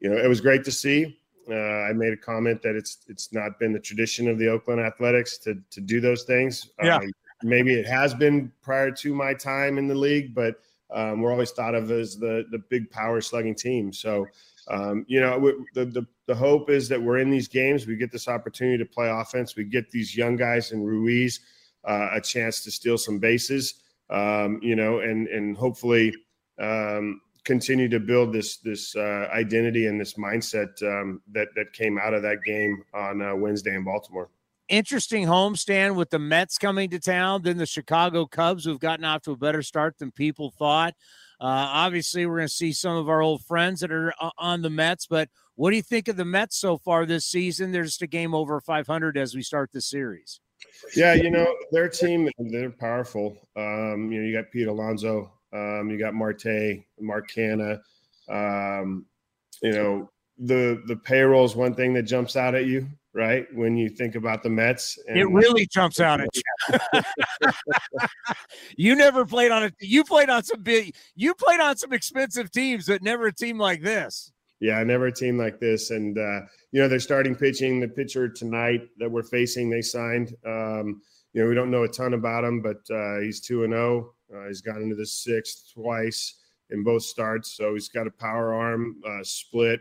you know, it was great to see. Uh, I made a comment that it's it's not been the tradition of the Oakland Athletics to to do those things. Yeah. Uh, maybe it has been prior to my time in the league, but um, we're always thought of as the the big power slugging team. So um, you know, the, the the hope is that we're in these games, we get this opportunity to play offense, we get these young guys in Ruiz uh, a chance to steal some bases, um, you know, and and hopefully um, continue to build this this uh, identity and this mindset um, that that came out of that game on uh, Wednesday in Baltimore. Interesting homestand with the Mets coming to town, then the Chicago Cubs, who've gotten off to a better start than people thought. Uh, obviously, we're going to see some of our old friends that are uh, on the Mets, but what do you think of the Mets so far this season? They're just a game over 500 as we start the series. Yeah, you know their team, they're powerful. Um, you know, you got Pete Alonso, um, you got Marte, Mark Canha. Um, you know, the the payroll is one thing that jumps out at you, right? When you think about the Mets, and it really jumps out at you. [LAUGHS] you never played on a you played on some big you played on some expensive teams, but never a team like this. Yeah, never a team like this. And uh, you know, they're starting pitching. The pitcher tonight that we're facing, they signed. Um, you know, we don't know a ton about him, but uh, he's two and zero. Uh, he's into the sixth twice in both starts, so he's got a power arm uh, split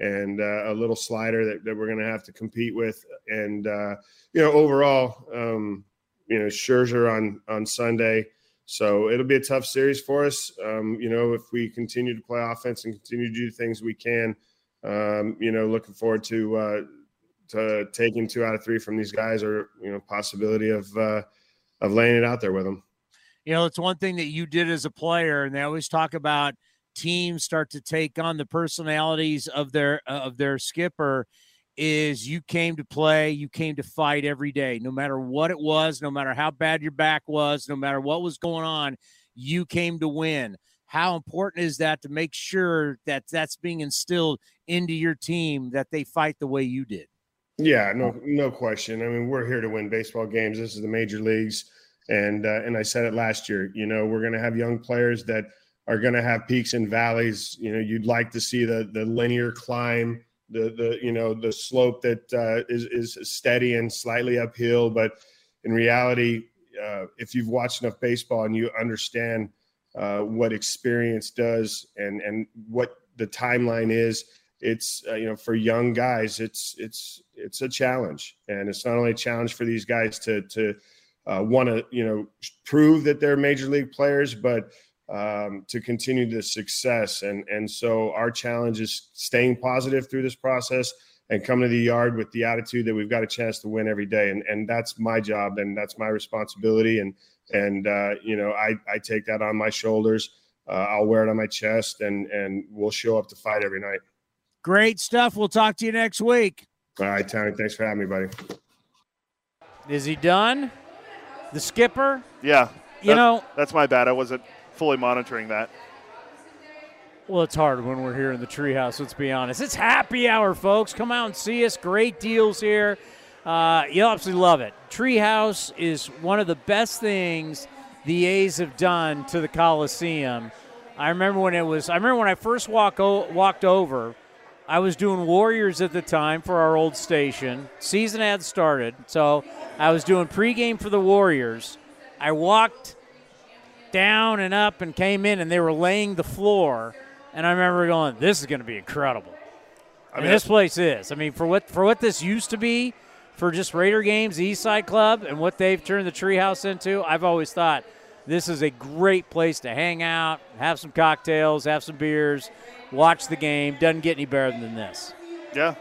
and uh, a little slider that, that we're going to have to compete with. And uh, you know, overall, um, you know, Scherzer on on Sunday, so it'll be a tough series for us. Um, you know, if we continue to play offense and continue to do things we can, um, you know, looking forward to uh, to taking two out of three from these guys, or you know, possibility of uh, of laying it out there with them. You know, it's one thing that you did as a player, and they always talk about teams start to take on the personalities of their uh, of their skipper is you came to play, you came to fight every day, no matter what it was, no matter how bad your back was, no matter what was going on, you came to win. How important is that to make sure that that's being instilled into your team that they fight the way you did? Yeah, no, no question. I mean, we're here to win baseball games. This is the major leagues, and uh, and I said it last year. You know, we're going to have young players that are going to have peaks and valleys. You know, you'd like to see the the linear climb, the the you know the slope that uh, is is steady and slightly uphill. But in reality, uh, if you've watched enough baseball and you understand uh, what experience does and and what the timeline is, it's uh, you know for young guys, it's it's it's a challenge, and it's not only a challenge for these guys to to uh, want to you know prove that they're major league players, but um, to continue the success. And and so our challenge is staying positive through this process and come to the yard with the attitude that we've got a chance to win every day. And and that's my job and that's my responsibility. And and uh, you know I I take that on my shoulders. Uh, I'll wear it on my chest, and and we'll show up to fight every night. Great stuff. We'll talk to you next week. All right, Tony. Thanks for having me, buddy. Is he done? The skipper? Yeah. You know, that's my bad. I wasn't fully monitoring that. Well, it's hard when we're here in the treehouse. Let's be honest. It's happy hour, folks. Come out and see us. Great deals here. Uh, you'll absolutely love it. Treehouse is one of the best things the A's have done to the Coliseum. I remember when it was. I remember when I first walk o- walked over. I was doing Warriors at the time for our old station. Season had started, so I was doing pregame for the Warriors. I walked down and up and came in, and they were laying the floor. And I remember going, "This is going to be incredible." I mean, this place is. I mean, for what for what this used to be, for just Raider games, East Side Club, and what they've turned the Treehouse into, I've always thought this is a great place to hang out, have some cocktails, have some beers, watch the game. Doesn't get any better than this. Yeah,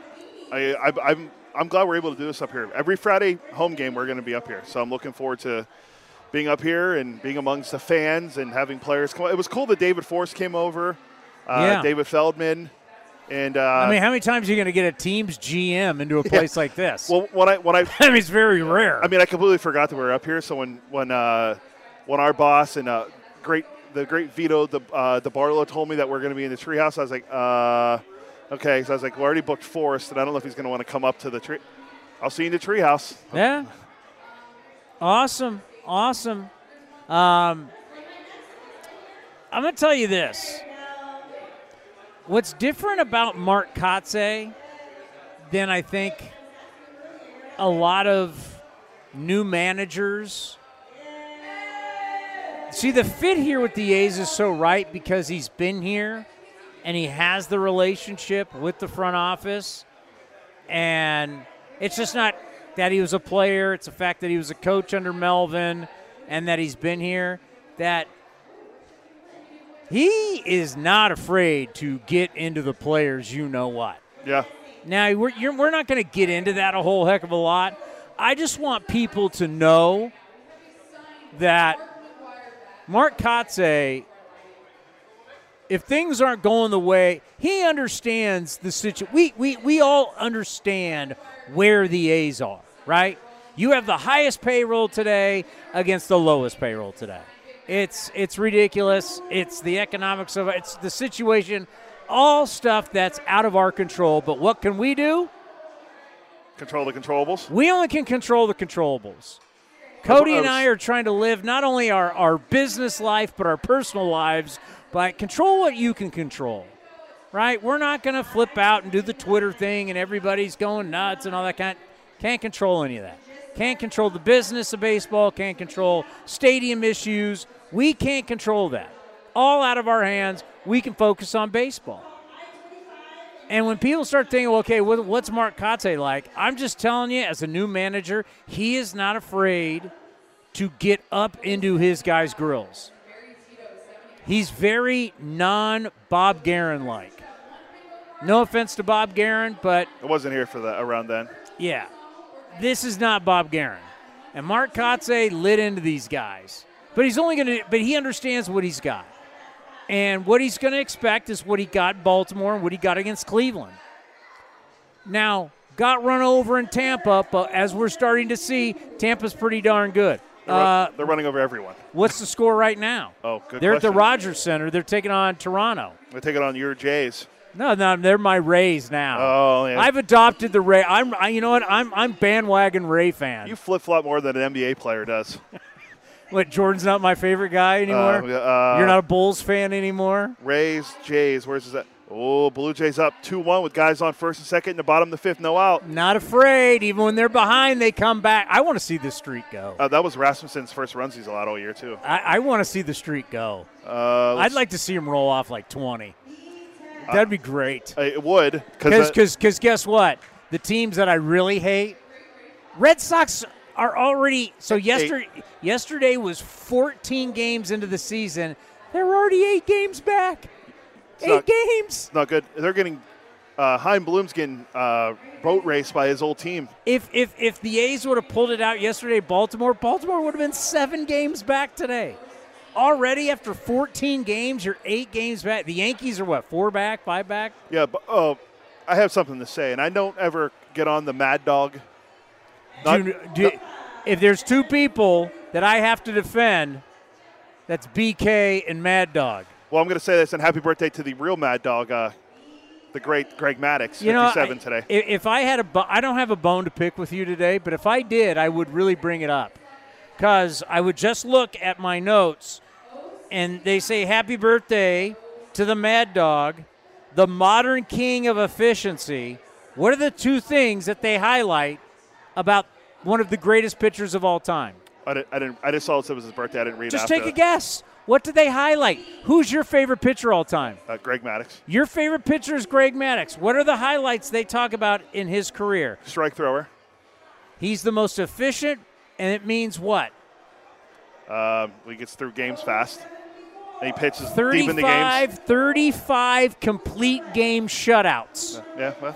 I, I, I'm I'm glad we're able to do this up here. Every Friday home game, we're going to be up here, so I'm looking forward to being up here and being amongst the fans and having players come. It was cool that David Forst came over, uh, Yeah. David Feldman, and uh, I mean, how many times are you going to get a team's GM into a [LAUGHS] place like this? Well, when I when I [LAUGHS] I mean, it's very rare. I mean, I completely forgot that we were up here. So when when uh, when our boss and uh, great the great Vito the uh, the Barlow told me that we're going to be in the treehouse, I was like, uh, okay. So I was like, we already booked Forst, and I don't know if he's going to want to come up to the tree. I'll see you in the treehouse. Yeah. Awesome. Awesome. Um, I'm going to tell you this. What's different about Mark Kotsay than I think a lot of new managers. See, the fit here with the A's is so right because he's been here and he has the relationship with the front office. And it's just not that he was a player, it's the fact that he was a coach under Melvin and that he's been here. That he is not afraid to get into the players, you know what. Yeah. Now, we're, you're, we're not going to get into that a whole heck of a lot. I just want people to know that Mark Kotsay, if things aren't going the way, he understands the situation. We, we, we all understand where the A's are, right? You have the highest payroll today against the lowest payroll today. It's it's ridiculous. It's the economics of it. It's the situation. All stuff that's out of our control. But what can we do? Control the controllables. We only can control the controllables. Cody and I are trying to live not only our, our business life, but our personal lives by control what you can control. Right? We're not going to flip out and do the Twitter thing and everybody's going nuts and all that kind. Can't control any of that. Can't control the business of baseball. Can't control stadium issues. We can't control that. All out of our hands. We can focus on baseball. And when people start thinking, well, okay, what's Mark Kotsay like? I'm just telling you, as a new manager, he is not afraid to get up into his guys' grills. He's very non Bob Geren like. No offense to Bob Geren, but I wasn't here for that around then. yeah, this is not Bob Geren. And Mark Kotsay lit into these guys. But he's only going to, but he understands what he's got. And what he's going to expect is what he got in Baltimore and what he got against Cleveland. Now, got run over in Tampa, but as we're starting to see, Tampa's pretty darn good. They're, Uh, they're running over everyone. what's the score right now? [LAUGHS] Oh, good They're at the. Rogers Center. They're taking on Toronto. They're taking on your Jays. No, no, they're my Rays now. Oh, yeah. I've adopted the Ray. I'm, I, you know what? I'm, I'm bandwagon Ray fan. You flip flop more than an NBA player does. [LAUGHS] What? Jordan's not my favorite guy anymore. Uh, uh, You're not a Bulls fan anymore. Rays, Jays. Where's that? Oh, Blue Jays up 2 1 with guys on first and second in the bottom of the fifth, no out. Not afraid. Even when they're behind, they come back. I want to see this streak go. Uh, that was Rasmussen's first runs he's allowed all year, too. I, I want to see the streak go. Uh, I'd like to see him roll off like 20. That'd be great. Uh, it would. Because guess what? The teams that I really hate, Red Sox are already. So yesterday, yesterday was 14 games into the season. They're already eight games back. It's eight not- games. Not good. They're getting. Uh, Chaim Bloom's getting uh, boat raced by his old team. If if if the A's would have pulled it out yesterday, Baltimore, Baltimore would have been seven games back today. Already after 14 games, you're eight games back. The Yankees are what, four back, five back? Yeah, but oh, I have something to say, and I don't ever get on the Mad Dog. Not- Do- do- if there's two people that I have to defend, that's BK and Mad Dog. Well, I'm going to say this, and happy birthday to the real Mad Dog, uh, the great Greg Maddux, You know, 57 I- today. If I had a, bo- I don't have a bone to pick with you today, but if I did, I would really bring it up, because I would just look at my notes, and they say happy birthday to the Mad Dog, the modern king of efficiency. What are the two things that they highlight about one of the greatest pitchers of all time? I, didn't, I, didn't, I just saw it was his birthday. I didn't read Just take a guess. What did they highlight? Who's your favorite pitcher all time? Uh, Greg Maddux, Your favorite pitcher is Greg Maddux. What are the highlights they talk about in his career? strike thrower. He's the most efficient, and it means what? Um, he gets through games fast. And he pitches deep in the games. 35, 35 complete game shutouts. Yeah, well,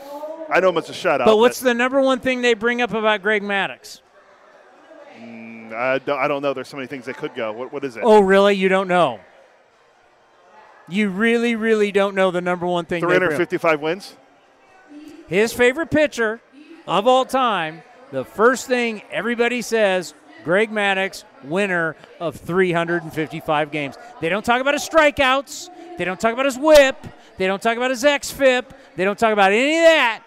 I know him as a shutout. But what's the number one thing they bring up about Greg Maddux? Mm, I don't, I don't know. There's so many things that could go. What, what is it? Oh, really? You don't know? You really, really don't know the number one thing. they bring up. 355 wins. His favorite pitcher of all time. The first thing everybody says: Greg Maddux, winner of 355 games. They don't talk about his strikeouts. They don't talk about his WHIP. They don't talk about his xFIP. They don't talk about any of that.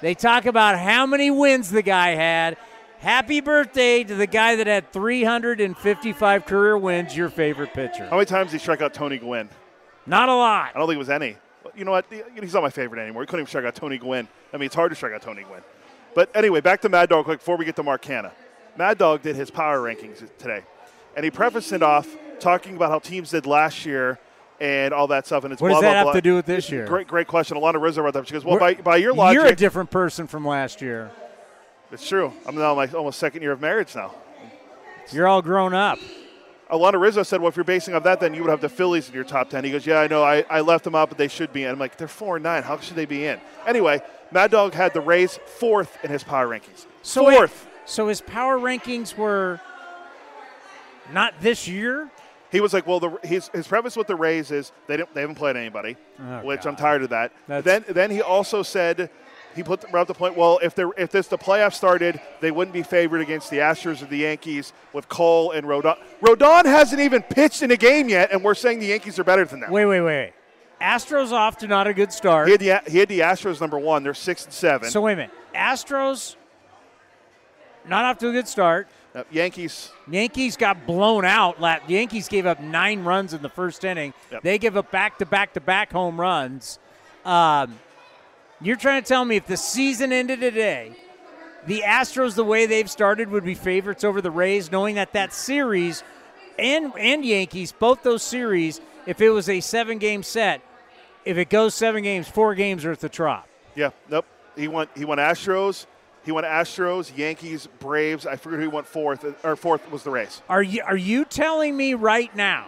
They talk about how many wins the guy had. Happy birthday to the guy that had 355 career wins, your favorite pitcher. How many times did he strike out Tony Gwynn? Not a lot. I don't think it was any. You know what? He's not my favorite anymore. He couldn't even strike out Tony Gwynn. I mean, it's hard to strike out Tony Gwynn. But anyway, back to Mad Dog quick before we get to Mark Canha. Mad Dog did his power rankings today, and he prefaced it off talking about how teams did last year and all that stuff. And it's What blah, does that blah, have blah. to do with this year? Great, great question. Alana Rizzo brought that up. She goes, "Well, by, by your logic, You're a different person from last year. it's true. I'm now in my almost second year of marriage now." You're all grown up. Alana Rizzo said, "Well, if you're basing on that, then you would have the Phillies in your top 10. He goes, "Yeah, I know. I, I left them out, but they should be in." I'm like, "They're four and nine. How should they be in?" Anyway, Mad Dog had the Rays fourth in his power rankings. So wait, fourth. so his power rankings were not this year. He was like, "Well, the, his his premise with the Rays is they didn't they haven't played anybody, Oh, which I'm tired of that." That's- then then he also said. He put brought up the point. Well, if they if this the playoffs started, they wouldn't be favored against the Astros or the Yankees with Cole and Rodon. Rodon hasn't even pitched in a game yet, and we're saying the Yankees are better than them. Wait, wait, wait. Astros off to not a good start. He had the he had the Astros number one. They're six and seven. So wait a minute. Astros not off to a good start. Uh, Yankees. Yankees got blown out. The Yankees gave up nine runs in the first inning. Yep. They give up back to back to back home runs. Um, you're trying to tell me if the season ended today, the Astros, the way they've started, would be favorites over the Rays, knowing that that series and and Yankees, both those series, if it was a seven game set, if it goes seven games, four games are at the trop. Yeah. Nope. He went. He went Astros. He went Astros, Yankees, Braves. I forget who he went fourth. Or fourth was the Rays. Are you are you telling me right now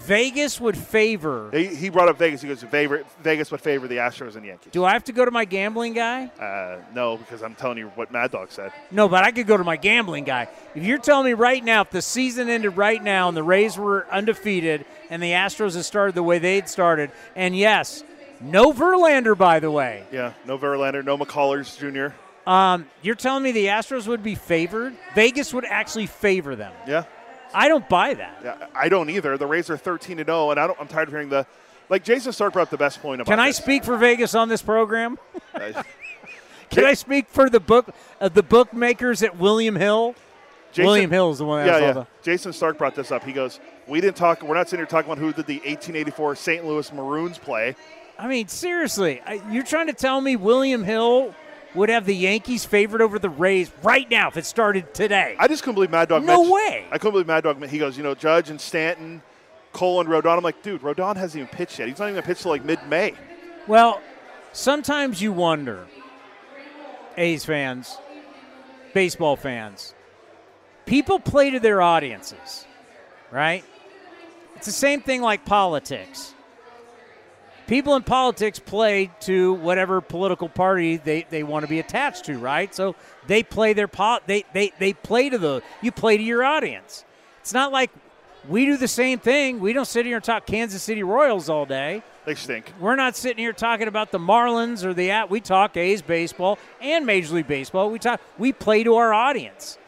Vegas would favor He, he brought up Vegas. He goes, favor, Vegas would favor the Astros and Yankees. Do I have to go to my gambling guy? Uh, no, because I'm telling you what Mad Dog said. No, but I could go to my gambling guy. If you're telling me right now, if the season ended right now and the Rays were undefeated and the Astros had started the way they'd started, and yes, no Verlander, by the way, Yeah, no Verlander, no McCullers Jr. um, you're telling me the Astros would be favored? Vegas would actually favor them. Yeah, I don't buy that. yeah. I don't either. The Rays are 13 to 0, and I don't. I'm tired of hearing the. Like Jayson Stark brought up the best point about. Can I this. speak for Vegas on this program? [LAUGHS] [LAUGHS] Can I speak for the book uh, the bookmakers at William Hill? Jason- William Hill is the one Yeah, yeah. the- Jayson Stark brought this up. He goes, "We didn't talk. We're not sitting here talking about who did the 1884 St. Louis Maroons play. I mean, seriously, I, you're trying to tell me William Hill would have the Yankees favored over the Rays right now if it started today? I just couldn't believe Mad Dog. No mentioned- way. I couldn't believe Mad Dog. He goes, you know, Judge and Stanton, Cole and Rodon. I'm like, dude, Rodon hasn't even pitched yet. He's not even gonna pitch till like mid-May. Well, sometimes you wonder, A's fans, baseball fans, people play to their audiences, right? It's the same thing like politics. People in politics play to whatever political party they, they want to be attached to, right? So they play their po- they, they they play to the you play to your audience. It's not like we do the same thing. We don't sit here and talk Kansas City Royals all day. They stink. We're not sitting here talking about the Marlins or the at. We talk A's baseball and Major League Baseball. We talk. We play to our audience.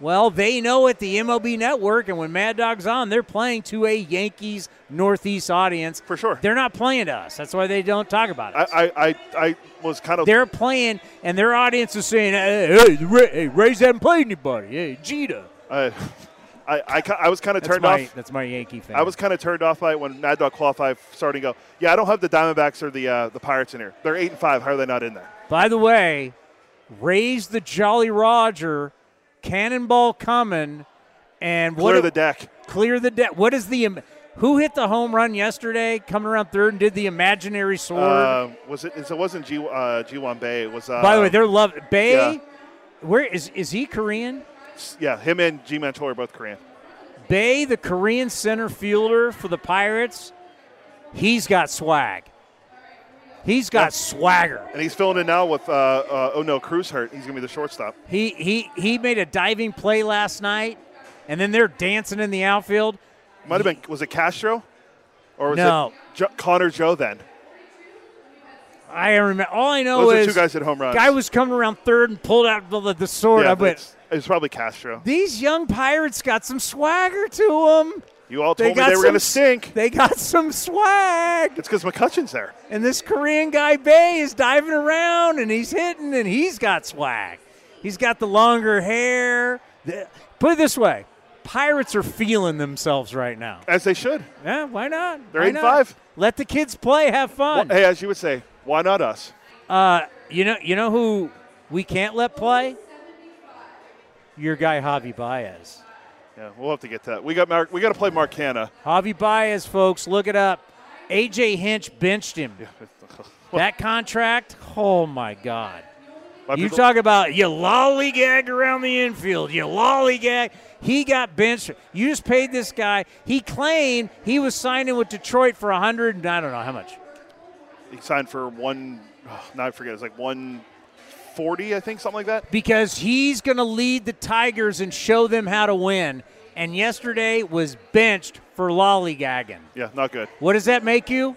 Well, they know at the MLB Network, and when Mad Dog's on, they're playing to a Yankees Northeast audience. For sure. They're not playing to us. That's why they don't talk about it. I, I, I, was kind of. They're playing, and their audience is saying, "Hey, hey, hey Rays haven't played anybody. Hey, Jeter." I, I, I, I was kind of turned my, off. That's my Yankee fan. I was kind of turned off by it when Mad Dog qualified starting to go. Yeah, I don't have the Diamondbacks or the uh, the Pirates in here. They're eight and five. How are they not in there? By the way, raise the Jolly Roger, cannonball coming, and what Clear the deck. clear the deck. What is the who hit the home run yesterday? Coming around third and did the imaginary sword. Uh, was it? It wasn't G. Uh, Ji-hwan Bae. It was. Uh, By the way, they're love Bae. yeah. Where is is he Korean? Yeah, him and G Mantor are both Korean. Bae, the Korean center fielder for the Pirates, he's got swag. He's got swagger. And he's filling in now with. Uh, uh, oh no, Cruz hurt. He's gonna be the shortstop. He he he made a diving play last night, and then they're dancing in the outfield. Might have been. Was it Castro? Or was No. it jo- Connor Joe then? I remember. All I know Those is two guys that home runs. Guy was coming around third and pulled out the, the sword. Yeah, I went. it's- it was probably Castro. These young pirates got some swagger to them. You all told me they were going to stink. They got some swag. It's because McCutcheon's there. And this Korean guy Bae is diving around and he's hitting and he's got swag. He's got the longer hair. The- Put it this way: Pirates are feeling themselves right now. As they should. Yeah, why not? They're Why eight not? five. Let the kids play, have fun. Well, hey, as you would say, why not us? Uh, you know, you know who we can't let play? Your guy Javi Baez. Yeah, we'll have to get to that. We got Mark. We got to play Mark Canha. Javi Baez, folks, look it up. AJ Hinch benched him. [LAUGHS] that contract, oh my God. My you people- talk about you lollygag around the infield, you lollygag. He got benched. You just paid this guy. He claimed he was signing with Detroit for a hundred. I don't know how much. He signed for one. Oh, now I forget. It's like one forty, I think, something like that. because he's going to lead the Tigers and show them how to win. And yesterday was benched for lollygagging. Yeah, not good. What does that make you?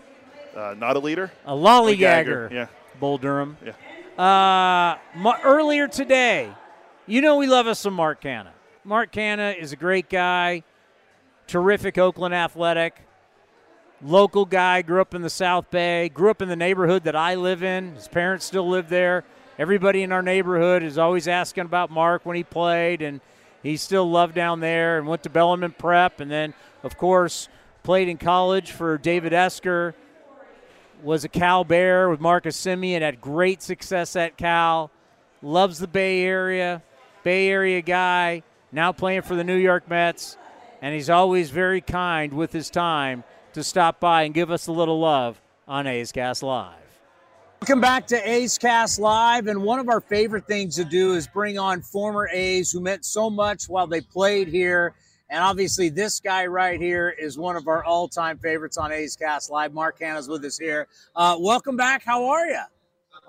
Uh, not a leader. A lollygagger. Yeah. Bull Durham. Yeah. Uh, earlier today, you know we love us some Mark Canha. Mark Canha is a great guy, terrific Oakland athletic, local guy, grew up in the South Bay, grew up in the neighborhood that I live in. His parents still live there. Everybody in our neighborhood is always asking about Mark when he played, and he's still loved down there and went to Bellarmine Prep, and then, of course, played in college for David Esquer was a Cal Bear with Marcus Semien, had great success at Cal, loves the Bay Area, Bay Area guy, now playing for the New York Mets, and he's always very kind with his time to stop by and give us a little love on A's Cast Live. Welcome back to A's Cast Live. And one of our favorite things to do is bring on former A's who meant so much while they played here. And obviously, this guy right here is one of our all time favorites on A's Cast Live. Mark Canha's with us here. Uh, welcome back. How are you?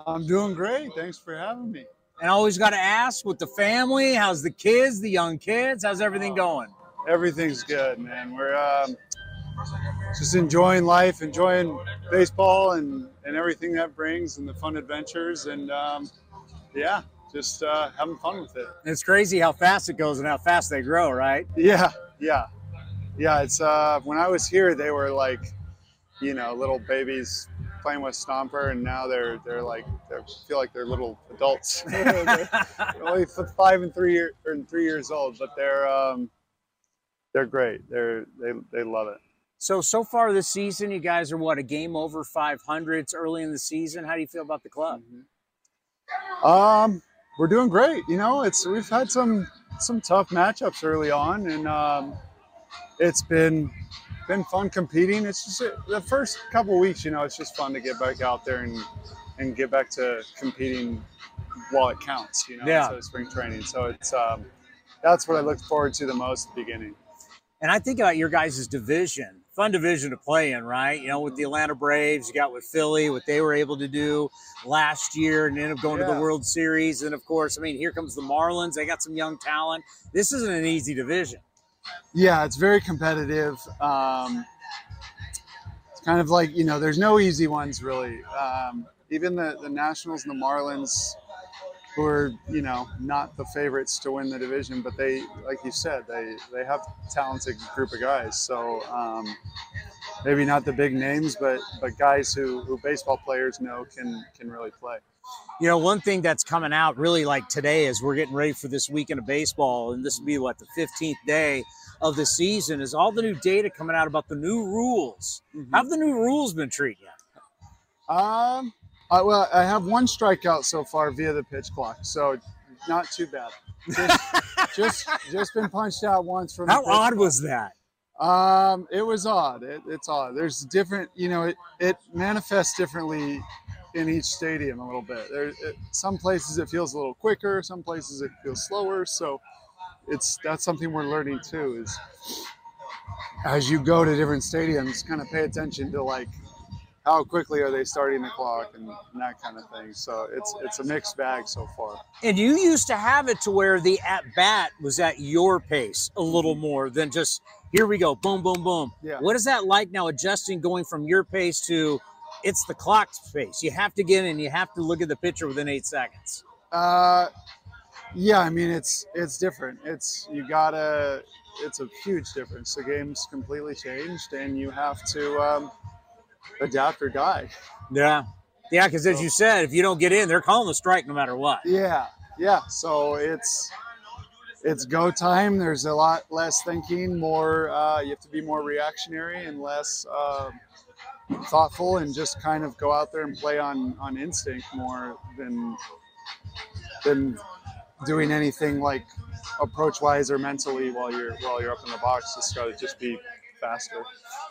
I'm doing great. Thanks for having me. And always got to ask with the family, how's the kids, the young kids? How's everything going? Everything's good, man. We're um, just enjoying life, enjoying baseball and, and everything that brings and the fun adventures. And um, yeah, just uh, having fun with it. It's crazy how fast it goes and how fast they grow, right? Yeah, yeah. Yeah, it's uh, when I was here, they were like, you know, little babies playing with Stomper, and now they're they're like they feel like they're little adults. [LAUGHS] [LAUGHS] they're only five and three year, or three years old, but they're um, they're great. They're they they love it. So, so far this season, you guys are what, a game over 500? It's early in the season. How do you feel about the club? Um, we're doing great. You know, it's we've had some some tough matchups early on, and um, it's been been fun competing. It's just the first couple of weeks. You know, it's just fun to get back out there and and get back to competing while it counts. You know, Yeah. instead of spring training. So it's um, that's what I look forward to the most at the beginning. And I think about your guys' division. Fun division to play in, right? You know, with the Atlanta Braves, you got with Philly, what they were able to do last year and end up going to the World Series. And of course, I mean, here comes the Marlins. They got some young talent. This isn't an easy division. Yeah, it's very competitive. Um, it's kind of like you know, there's no easy ones really. Um, even the the Nationals and the Marlins, who are you know not the favorites to win the division, but they, like you said, they they have talented group of guys. So um, maybe not the big names, but but guys who who baseball players know can can really play. You know, one thing that's coming out really like today as we're getting ready for this weekend of baseball, and this will be what the 15th day of the season, is all the new data coming out about the new rules. How have the new rules been treating you? Um, I, well, I have one strikeout so far via the pitch clock, so not too bad. Just, [LAUGHS] just, just been punched out once from. How odd clock. was that? Um, it was odd. It, it's odd. There's different, you know, it, it manifests differently in each stadium a little bit. There, it, some places it feels a little quicker, some places it feels slower. So it's that's something we're learning too. Is as you go to different stadiums, kind of pay attention to like how quickly are they starting the clock and, and that kind of thing. So it's it's a mixed bag so far. And you used to have it to where the at bat was at your pace a little more than just here we go, boom, boom, boom. Yeah. What is that like now adjusting going from your pace to it's the clock's pace? You have to get in, you have to look at the pitcher within eight seconds. Uh, yeah, I mean it's it's different. It's you gotta. It's a huge difference. The game's completely changed, and you have to um, adapt or die. Yeah, yeah. Because as you said, if you don't get in, they're calling the strike no matter what. Yeah, yeah. So it's it's go time. There's a lot less thinking. More, uh, you have to be more reactionary and less uh, thoughtful, and just kind of go out there and play on on instinct more than than doing anything like approach wise or mentally while you're while you're up in the box. Just got to just be faster.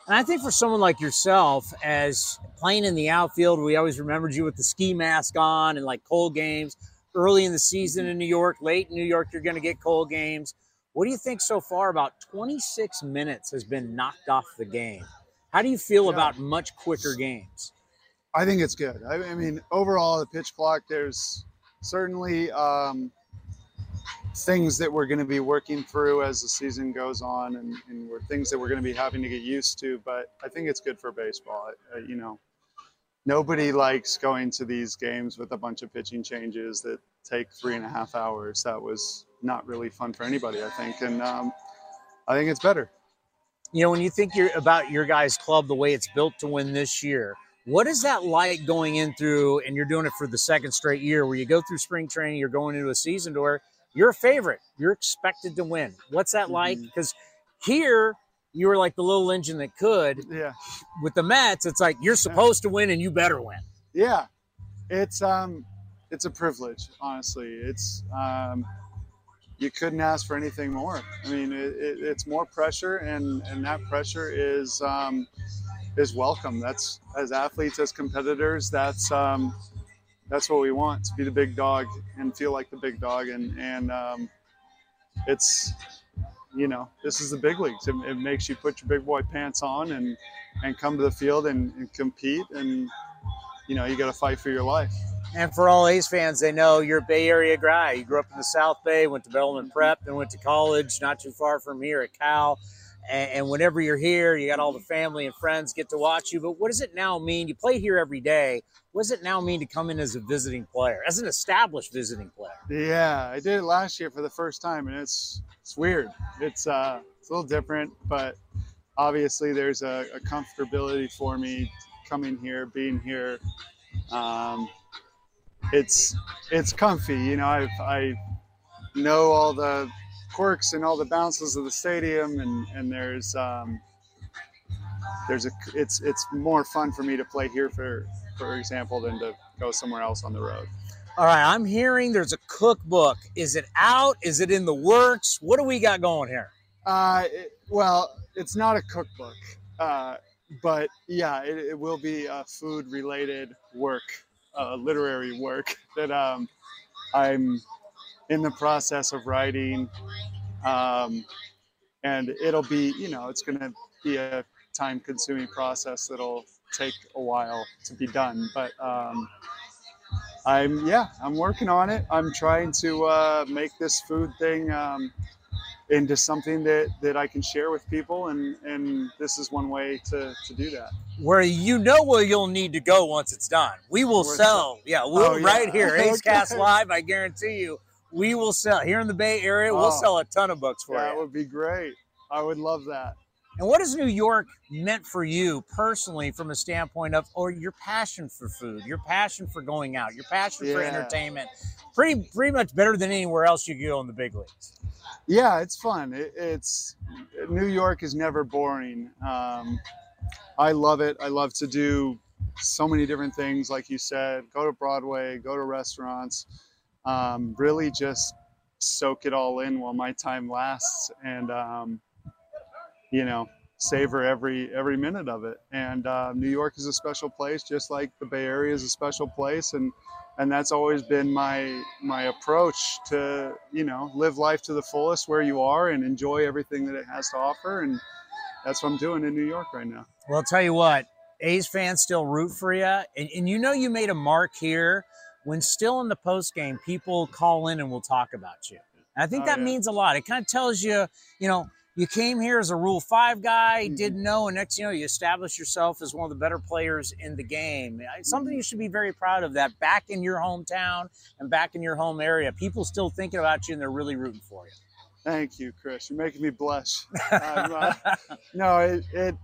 And I think for someone like yourself, as playing in the outfield, we always remembered you with the ski mask on and like cold games early in the season in New York, late in New York, you're going to get cold games. What do you think so far about 26 minutes has been knocked off the game? How do you feel Yeah. about much quicker games? I think it's good. I, I mean, overall, the pitch clock, there's certainly um, things that we're going to be working through as the season goes on, and, and we're things that we're going to be having to get used to. But I think it's good for baseball. You know, nobody likes going to these games with a bunch of pitching changes that take three and a half hours. That was not really fun for anybody, I think, and um, I think it's better. You know, when you think about your guys' club, the way it's built to win this year, what is that like going in through, and you're doing it for the second straight year, where you go through spring training, you're going into a season to where you're a favorite, you're expected to win. What's that like? Because here you were like the little engine that could. Yeah. With the Mets, it's like you're supposed to win and you better win. Yeah, it's um, it's a privilege. Honestly, it's um, you couldn't ask for anything more. I mean, it, it, it's more pressure, and and that pressure is um, is welcome. That's as athletes, as competitors, that's um, that's what we want to be the big dog and feel like the big dog, and and um, it's you know this is the big leagues. It, it makes you put your big boy pants on and and come to the field and, and compete and you know you got to fight for your life. And for all A's fans, they know you're a Bay Area guy. You grew up in the South Bay, went to Bellarmine Prep, then went to college not too far from here at Cal. And, and whenever you're here, you got all the family and friends get to watch you. But what does it now mean? You play here every day. What does it now mean to come in as a visiting player, as an established visiting player? Yeah, I did it last year for the first time, and it's it's weird. It's uh, it's a little different, but obviously there's a, a comfortability for me coming here, being here. Um, it's it's comfy, you know. I I know all the quirks and all the bounces of the stadium, and and there's um, there's a it's it's more fun for me to play here for for example than to go somewhere else on the road. All right, I'm hearing there's a cookbook. Is it out? Is it in the works? What do we got going here? Uh, it- well, it's not a cookbook, uh, but yeah, it, it will be a food-related work, uh, literary work that um, I'm in the process of writing, um, and it'll be, you know, it's going to be a time-consuming process that'll take a while to be done, but. Um, I'm yeah, I'm working on it. I'm trying to uh, make this food thing um, into something that, that I can share with people, and, and this is one way to, to do that. Where you know where you'll need to go once it's done. We will Where's sell. Yeah, we'll Oh, yeah. right here, [LAUGHS] A's Cast Live. I guarantee you, we will sell here in the Bay Area. We'll Oh. sell a ton of books for That you. That would be great. I would love that. And what has New York meant for you personally from a standpoint of or your passion for food, your passion for going out, your passion for entertainment? Pretty pretty much better than anywhere else you go in the big leagues. Yeah, it's fun. It, it's New York is never boring. Um, I love it. I love to do so many different things, like you said. Go to Broadway, go to restaurants. Um, really, just soak it all in while my time lasts, and um, you know, savor every every minute of it. And uh, New York is a special place, just like the Bay Area is a special place, and and that's always been my my approach to you know live life to the fullest where you are and enjoy everything that it has to offer. And that's what I'm doing in New York right now. Well, I'll tell you what, A's fans still root for you, and, and you know you made a mark here. When still in the post game, people call in and will talk about you. And I think Oh, that yeah. means a lot. It kind of tells you, you know, you came here as a Rule Five guy, Mm-hmm. didn't know, and next you know you establish yourself as one of the better players in the game. It's Something you should be very proud of. That back in your hometown and back in your home area, people still thinking about you and they're really rooting for you. Thank you, Chris. You're making me blush. [LAUGHS] Um, uh, no, it, it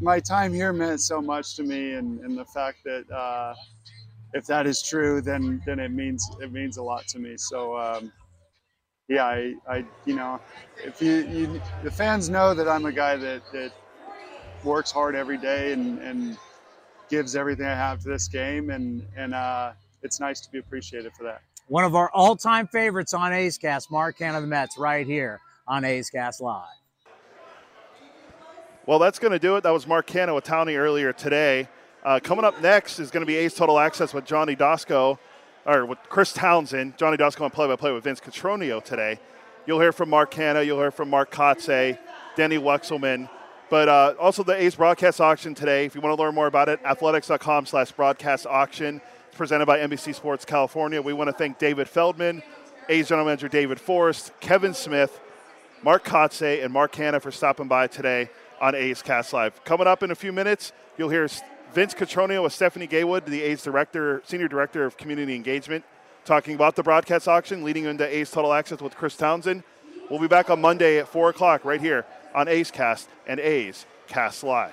my time here meant so much to me, and, and the fact that uh, if that is true, then then it means it means a lot to me. So um, yeah, I, I you know, if you, you the fans know that I'm a guy that that works hard every day and and gives everything I have to this game, and and uh, it's nice to be appreciated for that. One of our all-time favorites on A's Cast, Mark Canha of the Mets, right here on A's Cast Live. Well, that's going to do it. That was Mark Canha with Towney earlier today. Uh, coming up next is going to be A's Total Access with Johnny Doskow, or with Chris Townsend. Johnny Doskow on play-by-play with Vince Cotroneo today. You'll hear from Mark Canha. You'll hear from Mark Kotsay, Denny Wexelman. But uh, also the A's broadcast auction today. If you want to learn more about it, athletics.com slash broadcast auction. It's presented by NBC Sports California. We want to thank David Feldman, A's General Manager David Forst, Kevin Smith, Mark Kotsay, and Mark Canha for stopping by today on A's Cast Live. Coming up in a few minutes, you'll hear Vince Cotroneo with Stephanie Gaywood, the A's director, senior director of community engagement, talking about the broadcast auction, leading into A's Total Access with Chris Townsend. We'll be back on Monday at 4 o'clock right here on A's Cast and A's Cast Live.